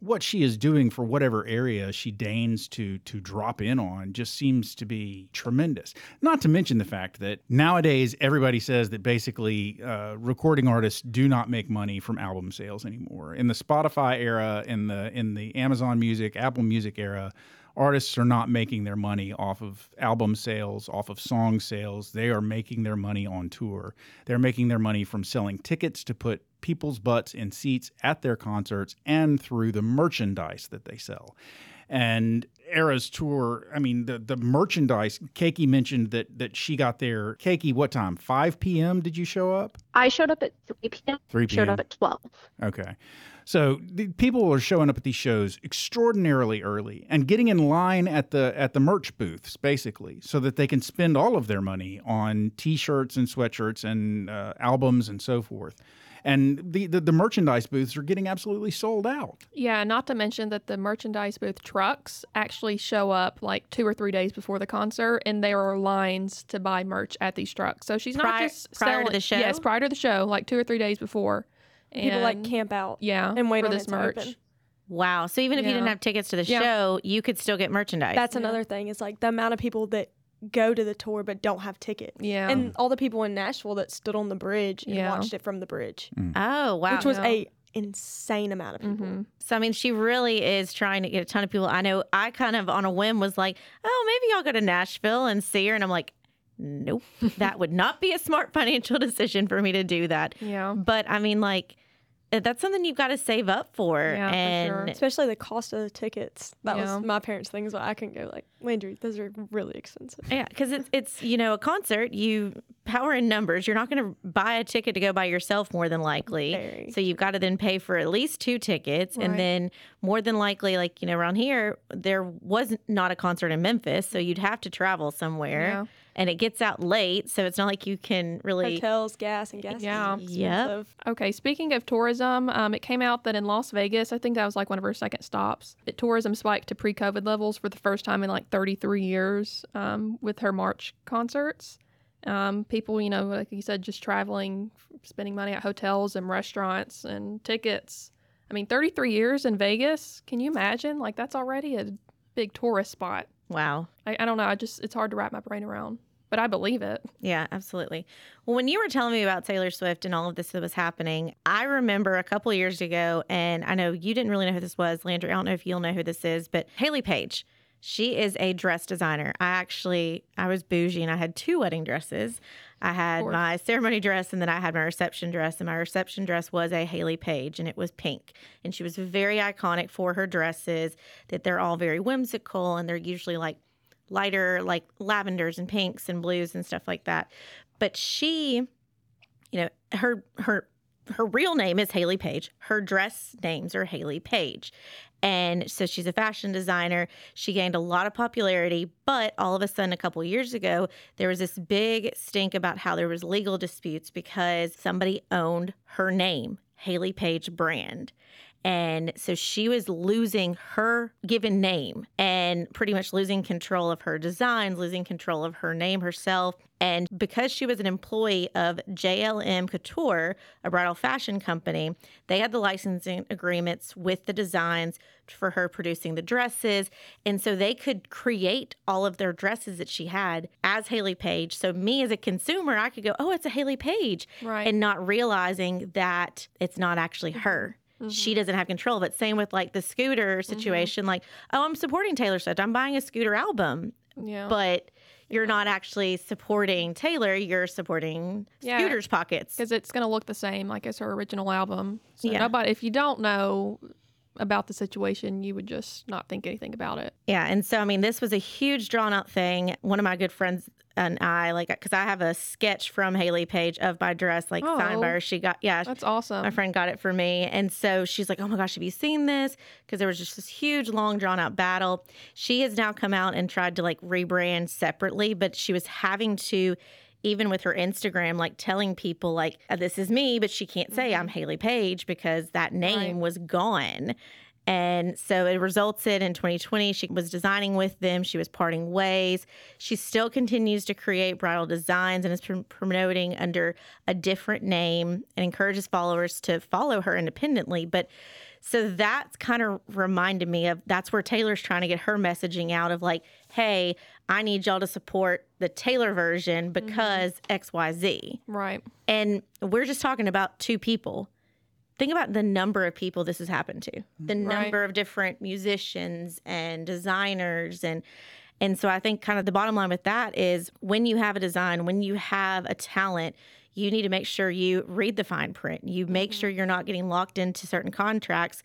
what she is doing for whatever area she deigns to to drop in on just seems to be tremendous. Not to mention the fact that nowadays everybody says that basically uh, recording artists do not make money from album sales anymore. In the Spotify era, in the in the Amazon Music, Apple Music era, artists are not making their money off of album sales, off of song sales. They are making their money on tour. They're making their money from selling tickets to put people's butts in seats at their concerts and through the merchandise that they sell. And Eras tour, I mean, the the merchandise. Caky mentioned that that she got there. Caky, what time? Five p.m. Did you show up? I showed up at 3 p.m. 3 p.m. Showed up at 12. Okay. So the people are showing up at these shows extraordinarily early and getting in line at the at the merch booths basically so that they can spend all of their money on t-shirts and sweatshirts and uh, albums and so forth. And the, the the merchandise booths are getting absolutely sold out. Yeah, not to mention that the merchandise booth trucks actually show up like two or three days before the concert, and there are lines to buy merch at these trucks. So she's not just prior to selling- the show? Yes, prior to the show, like two or three days before. People like camp out yeah, and wait for this it merch. open. Wow. So even if you didn't have tickets to the Yeah. show, you could still get merchandise. That's Yeah. another thing. It's like the amount of people that go to the tour but don't have tickets. Yeah, And all the people in Nashville that stood on the bridge and Yeah. watched it from the bridge, oh, wow. which was Yeah. a insane amount of people. Mhm. So I mean, she really is trying to get a ton of people. I know. I kind of on a whim was like, "Oh, maybe I'll go to Nashville and see her," and I'm like, "Nope, that would not be a smart financial decision for me to do that." yeah, But I mean, like, uh, that's something you've got to save up for, Yeah, for and sure. Especially the cost of the tickets. That Yeah. was my parents' thing. Is why I couldn't go. Like Landry, those are really expensive. yeah, because it's it's you know a concert. You power in numbers. You're not going to buy a ticket to go by yourself more than likely. Very. So you've got to then pay for at least two tickets, Right. and then more than likely, like you know, around here there was not a concert in Memphis, so you'd have to travel somewhere, Yeah. And it gets out late, so it's not like you can really. Hotels, gas, and gas. Yeah. is Yep. Okay, speaking of tourism, um, it came out that in Las Vegas, I think that was like one of her second stops, that tourism spiked to pre COVID levels for the first time in like 33 years um, with her March concerts. Um, people, you know, like you said, just traveling, spending money at hotels and restaurants and tickets. I mean, 33 years in Vegas, can you imagine? Like, that's already a big tourist spot. Wow. I, I don't know. I just, it's hard to wrap my brain around, but I believe it. Yeah, absolutely. Well, when you were telling me about Taylor Swift and all of this that was happening, I remember a couple years ago, and I know you didn't really know who this was, Landry. I don't know if you'll know who this is, but Hayley Paige. She is a dress designer. I actually, I was bougie and I had two wedding dresses. I had my ceremony dress and then I had my reception dress. And my reception dress was a Hayley Paige and it was pink. And she was very iconic for her dresses, that they're all very whimsical and they're usually like lighter like lavenders and pinks and blues and stuff like that. But she, you know, her her her real name is Hayley Paige. Her dress names are Hayley Paige. And so she's a fashion designer. She gained a lot of popularity, but all of a sudden a couple years ago, there was this big stink about how there was legal disputes because somebody owned her name, Hayley Paige brand. And so she was losing her given name and pretty much losing control of her designs, losing control of her name herself. And because she was an employee of JLM Couture, a bridal fashion company, they had the licensing agreements with the designs for her producing the dresses. And so they could create all of their dresses that she had as Hayley Paige. So, me as a consumer, I could go, oh, it's a Hayley Paige, Right. and not realizing that it's not actually mm-hmm. her she mm-hmm. doesn't have control of it. Same with like the scooter mm-hmm. situation. Like, oh, I'm supporting Taylor Swift. I'm buying a scooter album, yeah. but you're not actually supporting Taylor. You're supporting Yeah. Scooter's pockets. because it's going to look the same like as her original album. So Yeah. nobody, if you don't know about the situation, you would just not think anything about it. Yeah. And so, I mean, this was a huge drawn out thing. One of my good friends and I, like, because I have a sketch from Hayley Paige of my dress, like, signed by Oh. her. She got, yeah, That's awesome. my friend got it for me. And so she's like, oh my gosh, have you seen this? Because there was just this huge, long, drawn out battle. She has now come out and tried to like rebrand separately, but she was having to. Even with her Instagram, like telling people, like, "Uh, this is me, but she can't say I'm Hayley Paige because that name was gone. And so it resulted in 2020. She was designing with them. She was parting ways. She still continues to create bridal designs and is pr- promoting under a different name and encourages followers to follow her independently. But so that's kind of reminded me of that's where Taylor's trying to get her messaging out of like, hey, I need y'all to support the Taylor version mm-hmm. because XYZ. right. And we're just talking about two people. Think about the number of people this has happened to. The mm-hmm. Right. number of different musicians and designers and and so I think kind of the bottom line with that is when you have a design, when you have a talent, you need to make sure you read the fine print. You make mm-hmm. sure you're not getting locked into certain contracts.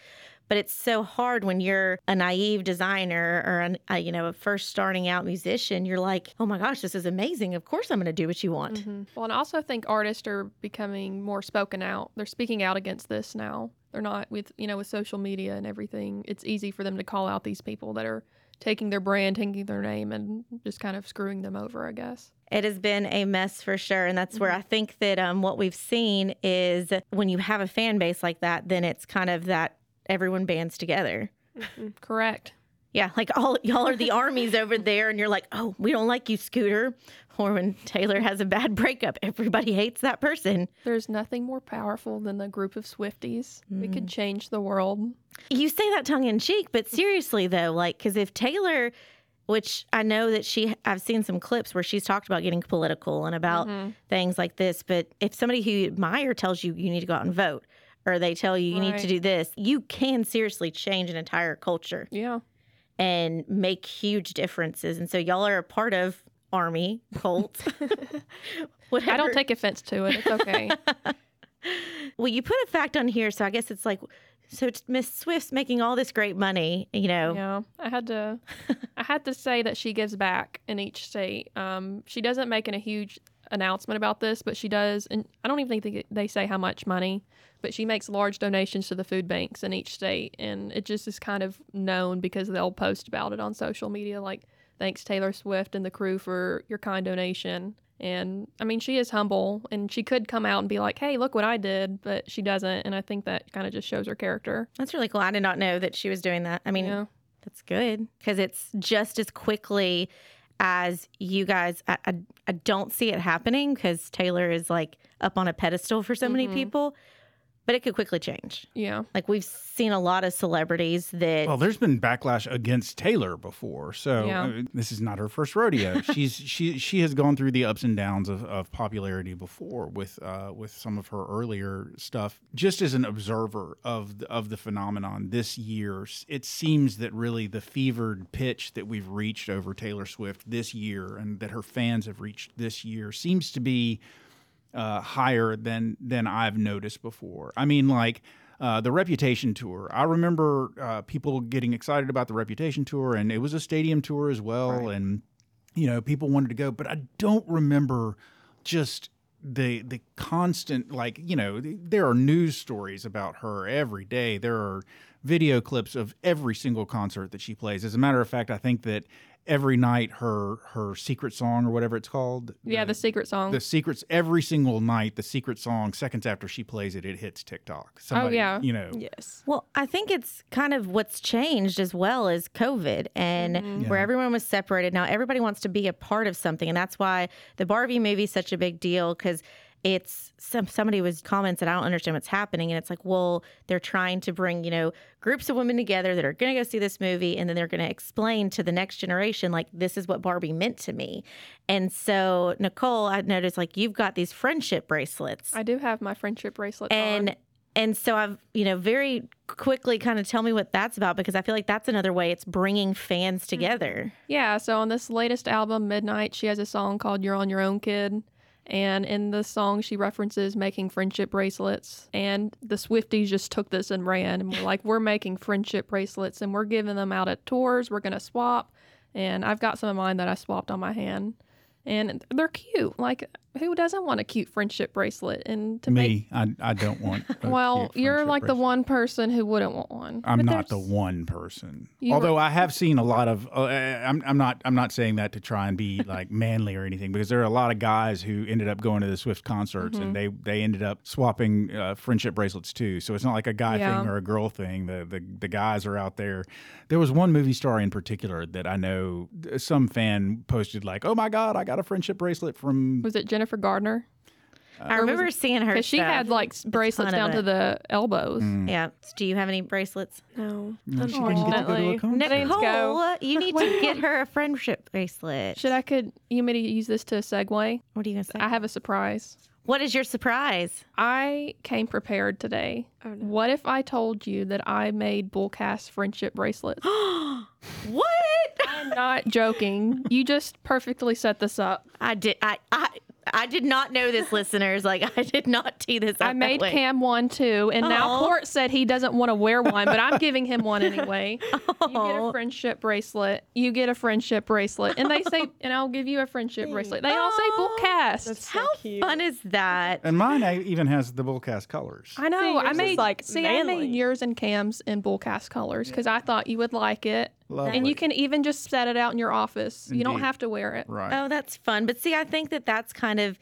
But it's so hard when you're a naive designer or an, a, you know a first starting out musician. You're like, oh my gosh, this is amazing. Of course, I'm going to do what you want. Mm-hmm. Well, and I also think artists are becoming more spoken out. They're speaking out against this now. They're not with you know with social media and everything. It's easy for them to call out these people that are taking their brand, taking their name, and just kind of screwing them over. I guess. It has been a mess for sure. And that's where I think that um, what we've seen is when you have a fan base like that, then it's kind of that everyone bands together. Correct. Yeah, like all y'all are the armies over there, and you're like, oh, we don't like you, Scooter. Or when Taylor has a bad breakup, everybody hates that person. There's nothing more powerful than a group of Swifties. We could mm. change the world. You say that tongue in cheek, but seriously though, like, because if Taylor, which I know that she, I've seen some clips where she's talked about getting political and about mm-hmm. things like this, but if somebody who you admire tells you you need to go out and vote, or they tell you you need to do this, you can seriously change an entire culture Yeah. And make huge differences. And so y'all are a part of Army, Colt. Whatever. I don't take offense to it. It's okay. Well, you put a fact on here, so I guess it's like, so it's Miss Swift's making all this great money, you know. Yeah, I had to, I had to say that she gives back in each state. Um, she doesn't make an, a huge announcement about this, but she does, and I don't even think they say how much money, but she makes large donations to the food banks in each state, and it just is kind of known because they'll post about it on social media, like thanks Taylor Swift and the crew for your kind donation. And I mean, she is humble, and she could come out and be like, "Hey, look what I did," but she doesn't, and I think that kind of just shows her character. That's really cool. I did not know that she was doing that. I mean, Yeah. that's good because it's just as quickly as you guys. I, I, I don't see it happening because Taylor is like up on a pedestal for so many mm-hmm. people, but it could quickly change. Yeah. Like we've seen a lot of celebrities that. Well, there's been backlash against Taylor before, so Yeah. uh, this is not her first rodeo. She's she she has gone through the ups and downs of, of popularity before with uh, with some of her earlier stuff. Just as an observer of the, of the phenomenon this year, it seems that really the fevered pitch that we've reached over Taylor Swift this year, and that her fans have reached this year, seems to be uh, higher than than I've noticed before. I mean, like uh, the Reputation tour. I remember uh, people getting excited about the Reputation tour, and it was a stadium tour as well, and you know people wanted to go, but I don't remember just the the constant like you know there are news stories about her every day there are video clips of every single concert that she plays as a matter of fact i think that every night her her secret song or whatever it's called Yeah, the secret song. the secrets every single night the secret song seconds after she plays it it hits tiktok oh, Somebody, yeah. you know Yes. Well, I think it's kind of what's changed as well as COVID and mm-hmm. where everyone was separated. Now everybody wants to be a part of something. And that's why the Barbie movie is such a big deal because it's some somebody was comments that I don't understand what's happening. And it's like, well, they're trying to bring, you know, groups of women together that are gonna go see this movie and then they're gonna explain to the next generation, like, this is what Barbie meant to me. And so Nicole, I noticed like you've got these friendship bracelets I do have my friendship bracelet on. and and so I've you know very quickly kind of tell me what that's about because I feel like that's another way it's bringing fans Mm-hmm. together. Yeah, so on this latest album, Midnight, she has a song called You're on Your Own Kid. And in the song, she references making friendship bracelets. And the Swifties just took this and ran and were like, we're making friendship bracelets and we're giving them out at tours. We're going to swap. And I've got some of mine that I swapped on my hand. And they're cute. Like, who doesn't want a cute friendship bracelet? And to make Me, I, I don't want. well, you're like the one person who wouldn't want one. I'm But not the one person. You were- Although I have seen a lot of. Uh, I'm, I'm not. I'm not saying that to try and be like manly or anything, because there are a lot of guys who ended up going to the Swift concerts and Mm-hmm. they they ended up swapping uh, friendship bracelets too. So it's not like a guy Yeah. thing or a girl thing. The, the the guys are out there. There was one movie star in particular that I know some fan posted like, "Oh my god, I got a friendship bracelet from." Was it Jennifer Gardner? I remember seeing her. Because she had like bracelets down to the elbows. Mm. Yeah. Do you have any bracelets? No. No, she didn't get to go to a Unfortunately. concert. Go. Nicole, you need to get her a friendship bracelet. Should I could you want me to use this to segue? What are you gonna say? I have a surprise. What is your surprise? I came prepared today. Oh, no. What if I told you that I made bullcast friendship bracelets? what? I'm not joking. You just perfectly set this up. I did. I. I. I did not know this, listeners. Like I did not tee this up. I that made way. Cam one too, and now Court said he doesn't want to wear one, but I'm giving him one anyway. You get a friendship bracelet. You get a friendship bracelet, and they say, and I'll give you a friendship bracelet. They all say bullcast. That's so How cute. fun is that? And mine even has the bullcast colors. I know. See, I made like, see, I manly. made yours and Cam's in bullcast colors because I thought you would like it, Lovely. and you can even just set it out in your office. You don't have to wear it. right. Oh, that's fun. But see, I think that that's kind of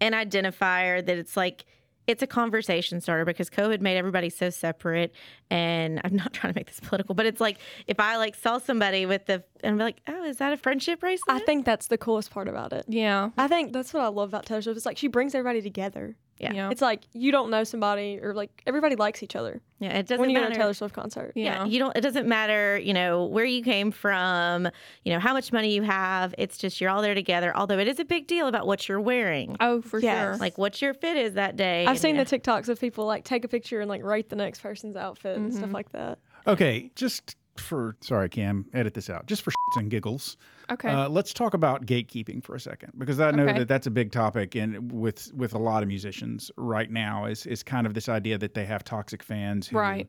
an identifier that it's like it's a conversation starter because COVID made everybody so separate. And I'm not trying to make this political, but it's like if I like saw somebody with the and be like, oh, is that a friendship bracelet? I think that's the coolest part about it. Yeah. I think that's what I love about Taylor Swift. It's like she brings everybody together. Yeah. Yeah. It's like you don't know somebody or like everybody likes each other yeah, it doesn't when you go matter. to a Taylor Swift concert. yeah. Yeah. you don't. It doesn't matter, you know, where you came from, you know, how much money you have. It's just you're all there together. Although it is a big deal about what you're wearing, Oh, for Yes. sure. like what your fit is that day. I've and, seen you the TikToks of people like take a picture and like rate the next person's outfit and Mm-hmm. stuff like that. Okay, just for sorry, Cam, edit this out. Just for shits and giggles. okay. Uh, let's talk about gatekeeping for a second because I know Okay. that that's a big topic and with with a lot of musicians right now is is kind of this idea that they have toxic fans who Right.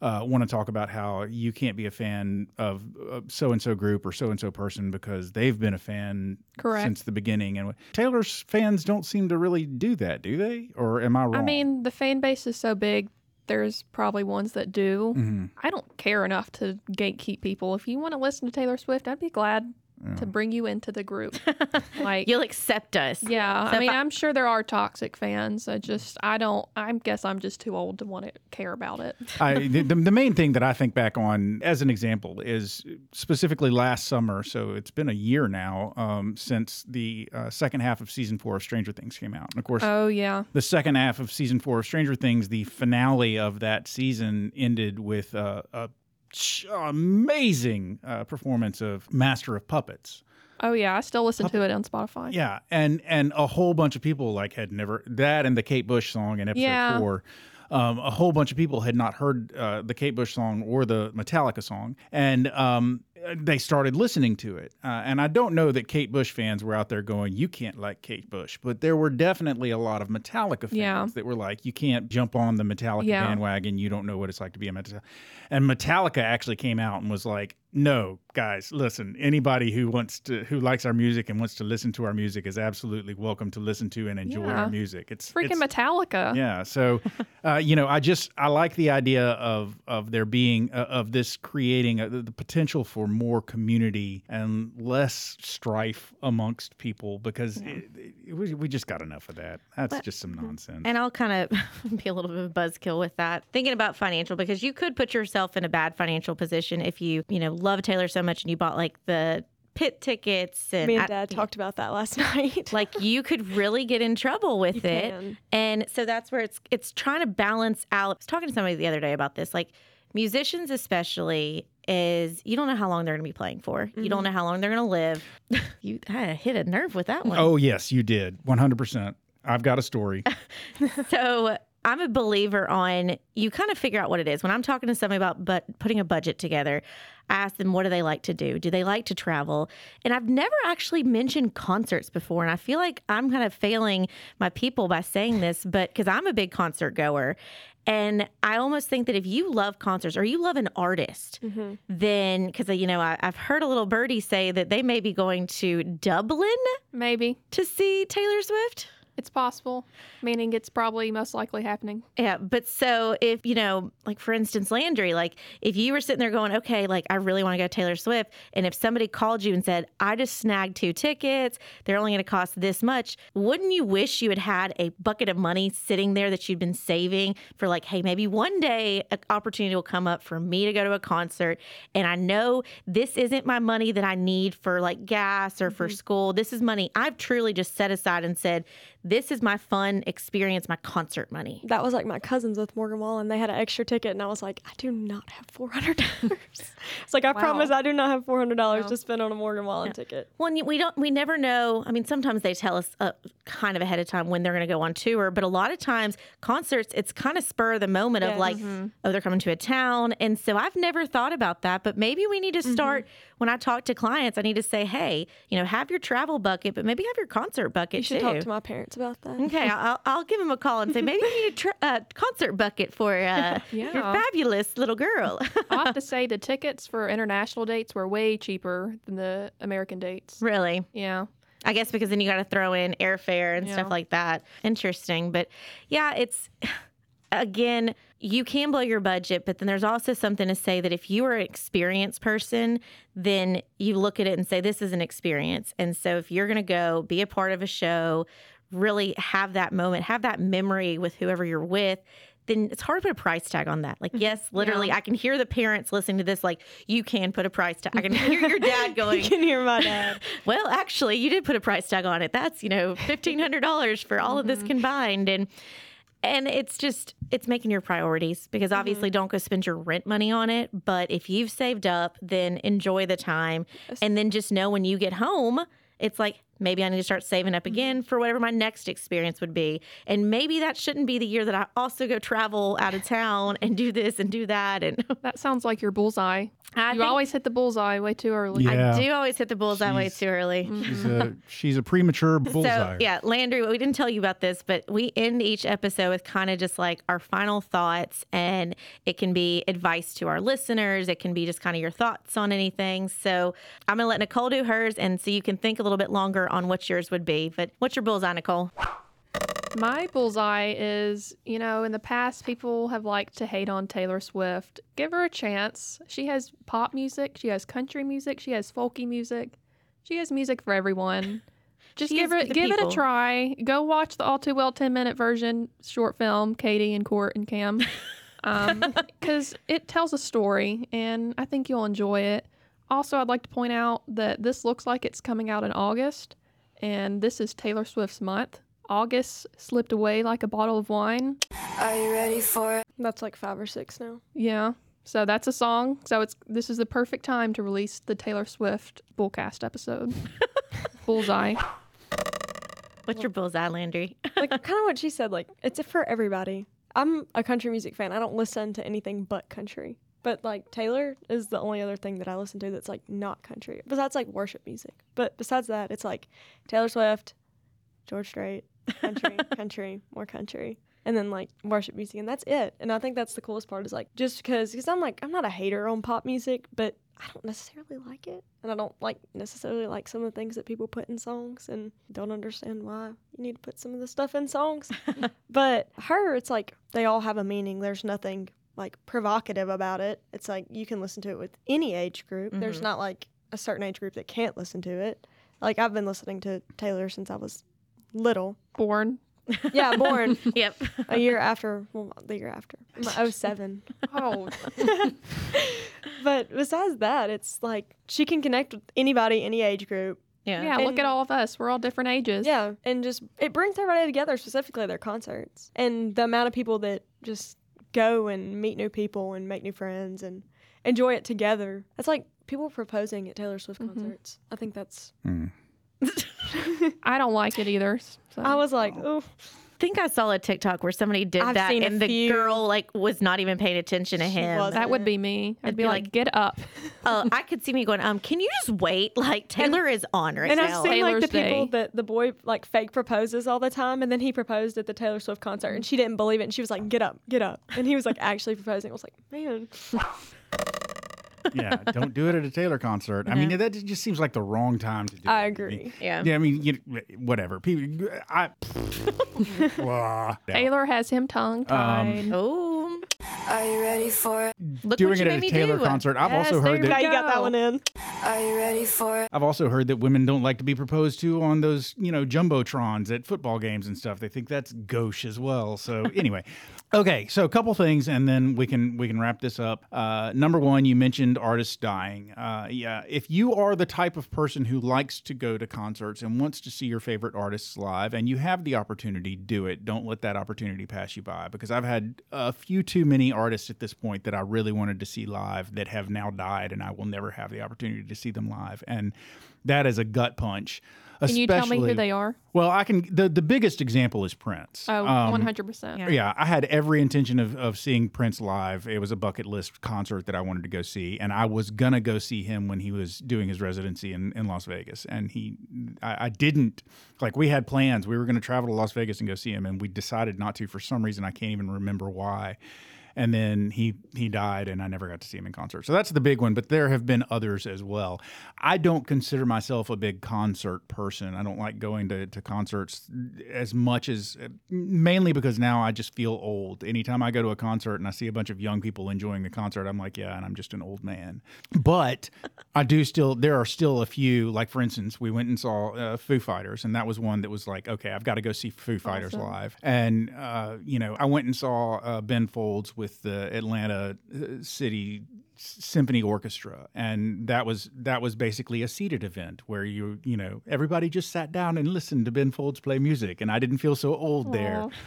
uh, want to talk about how you can't be a fan of so and so group or so and so person because they've been a fan Correct. since the beginning. And Taylor's fans don't seem to really do that, do they? Or am I wrong? I mean, the fan base is so big. There's probably ones that do. Mhm. I don't care enough to gatekeep people. If you want to listen to Taylor Swift, I'd be glad to bring you into the group. like, You'll accept us. yeah. So I mean, I- I, am sure there are toxic fans. I just, I don't. I guess I'm just too old to want to care about it. I, the, the the main thing that I think back on as an example is specifically last summer. So it's been a year now um, since the uh, second half of season four of Stranger Things came out. And of course, Oh yeah. the second half of season four of Stranger Things, the finale of that season ended with uh, a ch- amazing uh, performance of Master of Puppets. Oh yeah. I still listen to it on Spotify. Yeah, and and a whole bunch of people like had never that and the Kate Bush song in episode Yeah. four. Um, a whole bunch of people had not heard uh, the Kate Bush song or the Metallica song, and um, they started listening to it. Uh, and I don't know that Kate Bush fans were out there going, "You can't like Kate Bush," but there were definitely a lot of Metallica fans Yeah. that were like, "You can't jump on the Metallica Yeah. bandwagon. You don't know what it's like to be a Metallica." And Metallica actually came out and was like, "No, guys, listen. Anybody who wants to, who likes our music and wants to listen to our music, is absolutely welcome to listen to and enjoy Yeah. our music. It's Freaking it's, Metallica. yeah. So, uh, you know, I just I like the idea of of there being uh, of this creating a, the potential for more community and less strife amongst people because it, it- we we just got enough of that. That's just some nonsense. And I'll kind of be a little bit of a buzzkill with that. Thinking about financial because you could put yourself in a bad financial position if you, you know, love Taylor so much and you bought like the pit tickets and Me and I- Dad talked about that last night. like you could really get in trouble with You it. can. And so that's where it's it's trying to balance out. I was talking to somebody the other day about this. Like musicians especially is you don't know how long they're going to be playing for. You Mm-hmm. don't know how long they're going to live. you I hit a nerve with that one. oh yes, you did, one hundred percent. I've got a story. So I'm a believer on you kind of figure out what it is. When I'm talking to somebody about but putting a budget together, I ask them what do they like to do? Do they like to travel? And I've never actually mentioned concerts before, and I feel like I'm kind of failing my people by saying this, but because I'm a big concert goer. And I almost think that if you love concerts or you love an artist, mm-hmm. then because uh, you know I, I've heard a little birdie say that they may be going to Dublin Maybe to see Taylor Swift. It's possible, meaning it's probably most likely happening. Yeah, but so if you know, like for instance, Landry, like if you were sitting there going, okay, like I really want to go to Taylor Swift, and if somebody called you and said, I just snagged two tickets, they're only going to cost this much, wouldn't you wish you had had a bucket of money sitting there that you'd been saving for, like, hey, maybe one day an opportunity will come up for me to go to a concert, and I know this isn't my money that I need for like gas or for mm-hmm. school. This is money I've truly just set aside and said, this is my fun experience, my concert money. That was like my cousins with Morgan Wallen. And they had an extra ticket, and I was like, I do not have four hundred dollars. it's like I promise I do not have four hundred dollars to spend on a Morgan Wallen ticket. Well, we don't. We never know. I mean, sometimes they tell us uh, kind of ahead of time when they're going to go on tour, but a lot of times concerts, it's kind of spur of the moment of Yes. like, oh, they're coming to a town, and so I've never thought about that. But maybe we need to start when I talk to clients. I need to say, hey, you know, have your travel bucket, but maybe have your concert bucket You should too. talk to my parents about that. Okay, I'll, I'll give them a call and say maybe you need a tr- uh, concert bucket for uh, your Yeah. fabulous little girl. I'll have to say the tickets for international dates were way cheaper than the American dates. really? Yeah. I guess because then you got to throw in airfare and Yeah. stuff like that. Interesting. But yeah, it's again, you can blow your budget, but then there's also something to say that if you are an experienced person, then you look at it and say, this is an experience. And so if you're going to go be a part of a show, really have that moment, have that memory with whoever you're with. Then it's hard to put a price tag on that. Like, mm-hmm. yes, literally, I can hear the parents listening to this. Like, you can put a price tag. I can hear your dad going, You can hear my dad. well, actually, you did put a price tag on it. That's you know fifteen hundred dollars for all of this mm-hmm. combined, and and it's just it's making your priorities because obviously mm-hmm. don't go spend your rent money on it. But if you've saved up, then enjoy the time, and then just know when you get home, it's like maybe I need to start saving up mm-hmm. again for whatever my next experience would be, and maybe that shouldn't be the year that I also go travel out of town and do this and do that, and That sounds like your bullseye. I you always hit the bullseye way too early. Yeah. I do always hit the bullseye way too early. She's a mm-hmm. she's a premature bullseye. So yeah, Landry, we didn't tell you about this, but we end each episode with kind of just like our final thoughts, and it can be advice to our listeners. It can be just kind of your thoughts on anything. So I'm gonna let Nicole do hers, and so you can think a little bit longer on what yours would be. But what's your bullseye, Nicole? My bullseye is, you know, in the past, people have liked to hate on Taylor Swift. Give her a chance. She has pop music, she has country music, she has folky music, she has music for everyone. Just She give it give it a try. Go watch the all too well ten minute version short film, Katie and Court and Cam, um, because it tells a story, and I think you'll enjoy it. Also, I'd like to point out that this looks like it's coming out in August, and this is Taylor Swift's month. August slipped away like a bottle of wine. Are you ready for it? That's like five or six now. Yeah. So that's a song. So it's this is the perfect time to release the Taylor Swift Bullcast episode. Bullseye. What's your bullseye, Landry? Like kind of what she said. Like it's for everybody. I'm a country music fan. I don't listen to anything but country. But like Taylor is the only other thing that I listen to that's like not country. Besides like worship music. But besides that, it's like Taylor Swift, George Strait, country, country, more country, and then like worship music, and that's it. And I think that's the coolest part is like just because because I'm like I'm not a hater on pop music, but I don't necessarily like it, and I don't like necessarily like some of the things that people put in songs, and don't understand why you need to put some of the stuff in songs. but her, it's like they all have a meaning. There's nothing like provocative about it. It's like you can listen to it with any age group. There's mm-hmm. not like a certain age group that can't listen to it. Like I've been listening to Taylor since I was little. Born. Yeah, born yep. a year after, well, the year after. I'm 07. Oh, But besides that, it's like she can connect with anybody, any age group. Yeah. yeah. Look at all of us. We're all different ages. Yeah, and just it brings everybody together, specifically their concerts, and the amount of people that just go and meet new people and make new friends and enjoy it together. It's like people proposing at Taylor Swift concerts. I think that's. Mm. I don't like it either. So. I was like, oh, think I saw a TikTok where somebody did I've that and the girl like was not even paying attention to him. wasn't. That would be me. I'd It'd be be like, like- get up. Oh, I could see me going, um, can you just wait? Like Taylor is on right And now. I've seen like the Taylor's people Day. that the boy like fake proposes all the time, and then he proposed at the Taylor Swift concert, and she didn't believe it, and she was like, "Get up, get up," and he was like actually proposing. I was like, man, yeah, don't do it at a Taylor concert. I mean, that just seems like the wrong time to do it. I mean, agree. yeah. Yeah, I mean, you, whatever. People, I. Blah. Taylor has him tongue tied. Um, oh, Are you ready for it? look Doing it at a Taylor do. concert. I've Yes, also heard that Now you got that one in. Are you ready for it? I've also heard that women don't like to be proposed to on those, you know, jumbotrons at football games and stuff. They think that's gauche as well. So anyway, okay. So a couple things, and then we can we can wrap this up. Uh, number one, you mentioned artists dying. Uh, yeah, if you are the type of person who likes to go to concerts and wants to see your favorite artists live, and you have the opportunity, do it. Don't let that opportunity pass you by. Because I've had a few too many artists at this point that I really wanted to see live that have now died, and I will never have the opportunity to see them live. And that is a gut punch. Can you tell me who they are? Well, I can. The, the biggest example is Prince. Oh, Um, 100%. yeah. yeah, I had every intention of, of seeing Prince live. It was a bucket list concert that I wanted to go see, and I was gonna go see him when he was doing his residency in, in Las Vegas. And he, I, I didn't like. We had plans. We were gonna travel to Las Vegas and go see him, and we decided not to for some reason. I can't even remember why. And then he he died, and I never got to see him in concert. So that's the big one. But there have been others as well. I don't consider myself a big concert person. I don't like going to, to concerts as much as mainly because now I just feel old. Anytime I go to a concert and I see a bunch of young people enjoying the concert, I'm like, yeah, and I'm just an old man. But I do still, there are still a few, like for instance, we went and saw uh, Foo Fighters, and that was one that was like, okay, I've got to go see Foo Fighters Awesome. live. And, uh, you know, I went and saw uh, Ben Folds with the Atlanta uh, City symphony orchestra. And that was that was basically a seated event where you you know everybody just sat down and listened to ben folds play music. And i didn't feel so old there.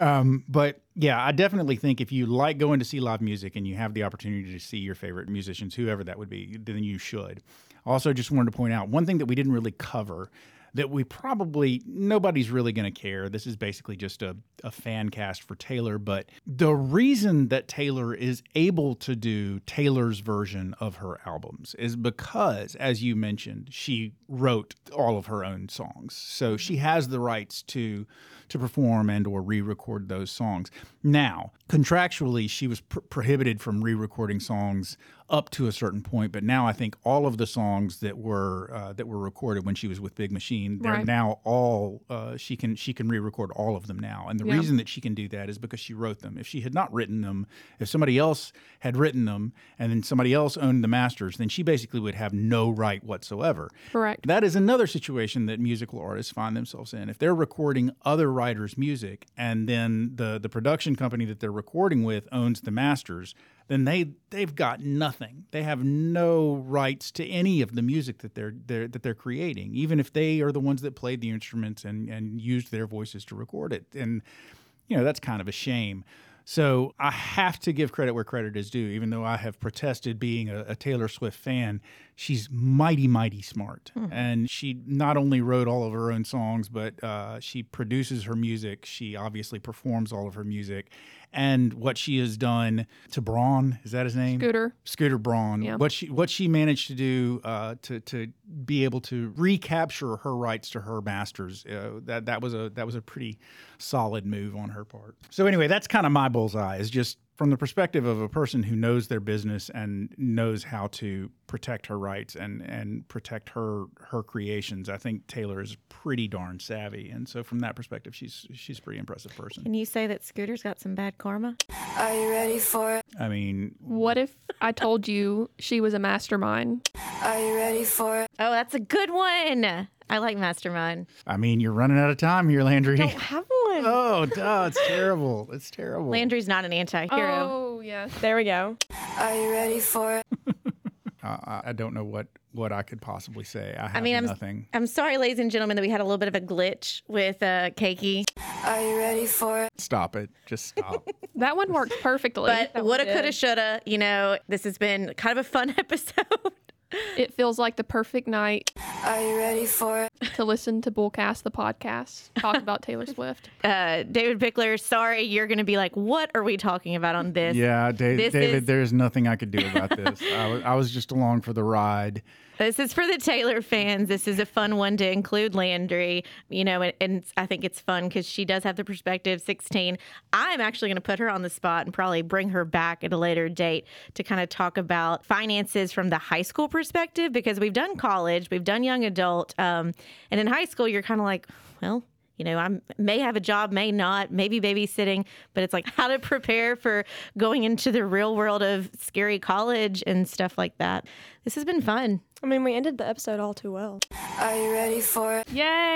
Um, but yeah i definitely think if you like going to see live music and you have the opportunity to see your favorite musicians whoever that would be then you should. Also just wanted to point out one thing that we didn't really cover that we probably nobody's really going to care. This is basically just a, a fan cast for Taylor. But the reason that Taylor is able to do Taylor's version of her albums is because, as you mentioned, she wrote all of her own songs. So she has the rights to to perform and or re-record those songs. Now, contractually, she was pr- prohibited from re-recording songs up to a certain point, but now I think all of the songs that were uh, that were recorded when she was with Big Machine, they're Right. now all uh, she can she can re-record all of them now. And the Yeah. reason that she can do that is because she wrote them. If she had not written them, if somebody else had written them and then somebody else owned the masters, then she basically would have no right whatsoever. Correct. That is another situation that musical artists find themselves in. If they're recording other writers' music and then the the production company that they're recording with owns the masters, then they they've got nothing. They have no rights to any of the music that they're, they're that they're creating, even if they are the ones that played the instruments and and used their voices to record it. And you know that's kind of a shame. So I have to give credit where credit is due, even though I have protested being a, a Taylor Swift fan. She's mighty, mighty smart, and she not only wrote all of her own songs, but uh, she produces her music. She obviously performs all of her music, and what she has done to Braun is that his name? Scooter. Scooter Braun. Yeah. What she what she managed to do uh, to to be able to recapture her rights to her masters uh, that that was a that was a pretty solid move on her part. So anyway, that's kind of my bullseye is just from the perspective of a person who knows their business and knows how to protect her rights and and protect her her creations. I think Taylor is pretty darn savvy, and so from that perspective, she's she's a pretty impressive person. Can you say that Scooter's got some bad karma? Are you ready for it? I mean, What if I told you she was a mastermind? Are you ready for it? Oh, that's a good one. I like Mastermind. I mean, you're running out of time here, Landry. Don't have one. Oh, duh, it's terrible. It's terrible. Landry's not an anti-hero. Oh, yes. There we go. Are you ready for it? Uh, I- I don't know what what I could possibly say. I have I mean, I'm nothing. I'm sorry, ladies and gentlemen, that we had a little bit of a glitch with uh, Caky. Are you ready for it? Stop it. Just stop. That one worked perfectly. But That woulda, coulda, shoulda. You know, this has been kind of a fun episode. It feels like the perfect night Are you ready for it? to listen to Bullcast, the podcast, talk about Taylor Swift. Uh, David Pickler, sorry, you're going to be like, what are we talking about on this? Yeah, Da- This David, is- there's nothing I could do about this. I was, I was just along for the ride. This is for the Taylor fans. This is a fun one to include Landry, you know, and, and I think it's fun because she does have the perspective 16. I'm actually going to put her on the spot and probably bring her back at a later date to kind of talk about finances from the high school perspective because we've done college, we've done young adult. Um, and in high school, you're kind of like, well, you know, I may have a job, may not, maybe babysitting, but it's like how to prepare for going into the real world of scary college and stuff like that. This has been fun. I mean, we ended the episode all too well. Are you ready for it? Yay!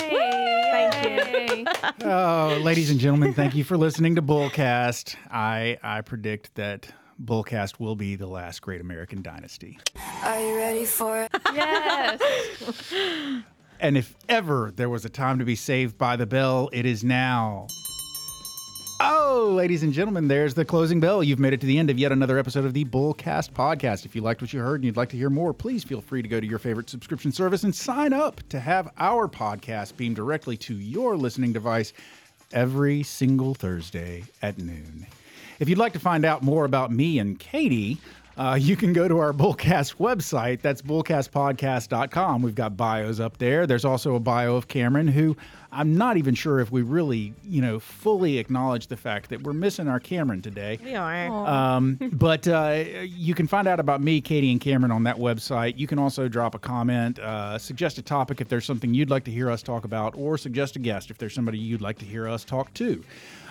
Thank you. Oh, ladies and gentlemen, thank you for listening to Bullcast. I I predict that Bullcast will be the last great American dynasty. Are you ready for it? yes. And if ever there was a time to be saved by the bell, it is now. Oh, ladies and gentlemen, there's the closing bell. You've made it to the end of yet another episode of the Bullcast podcast. If you liked what you heard and you'd like to hear more, please feel free to go to your favorite subscription service and sign up to have our podcast beamed directly to your listening device every single Thursday at noon. If you'd like to find out more about me and Katie, uh, you can go to our Bullcast website. That's bullcastpodcast.com. We've got bios up there. There's also a bio of Cameron, who I'm not even sure if we really, you know, fully acknowledge the fact that we're missing our Cameron today. We are. Um, but uh, you can find out about me, Katie, and Cameron on that website. You can also drop a comment, uh, suggest a topic if there's something you'd like to hear us talk about, or suggest a guest if there's somebody you'd like to hear us talk to.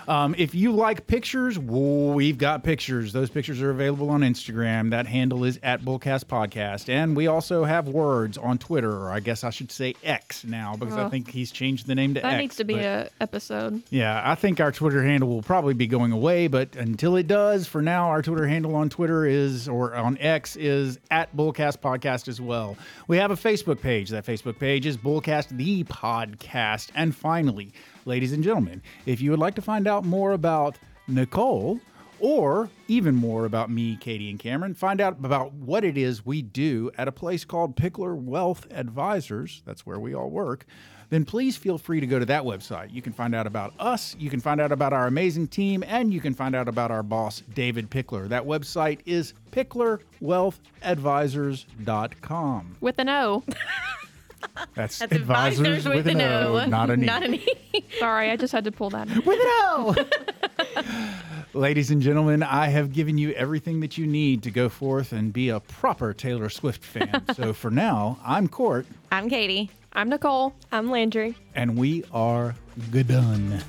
Um, if you like pictures, we've got pictures. Those pictures are available on Instagram. That handle is at Bullcast Podcast. And we also have words on Twitter, or I guess I should say X now, because I think he's changed the name to That X. That needs to be but- a episode. yeah, I think our Twitter handle will probably be going away, but until it does, for now, our Twitter handle on Twitter is, or on X is at Bullcast Podcast as well. We have a Facebook page. That Facebook page is Bullcast the Podcast. And finally, ladies and gentlemen, if you would like to find out more about Nicole, or even more about me, Katie, and Cameron, find out about what it is we do at a place called Pickler Wealth Advisors. That's where we all work. Then please feel free to go to that website. You can find out about us, you can find out about our amazing team, and you can find out about our boss, David Pickler. That website is picklerwealthadvisors.com. With an O. That's, That's advisors, with, an O, not an E. Not an E. Sorry, I just had to pull that. in. with an O. Ladies and gentlemen, I have given you everything that you need to go forth and be a proper Taylor Swift fan. so for now, I'm Court, I'm Katie. I'm Nicole. I'm Landry. and we are good done.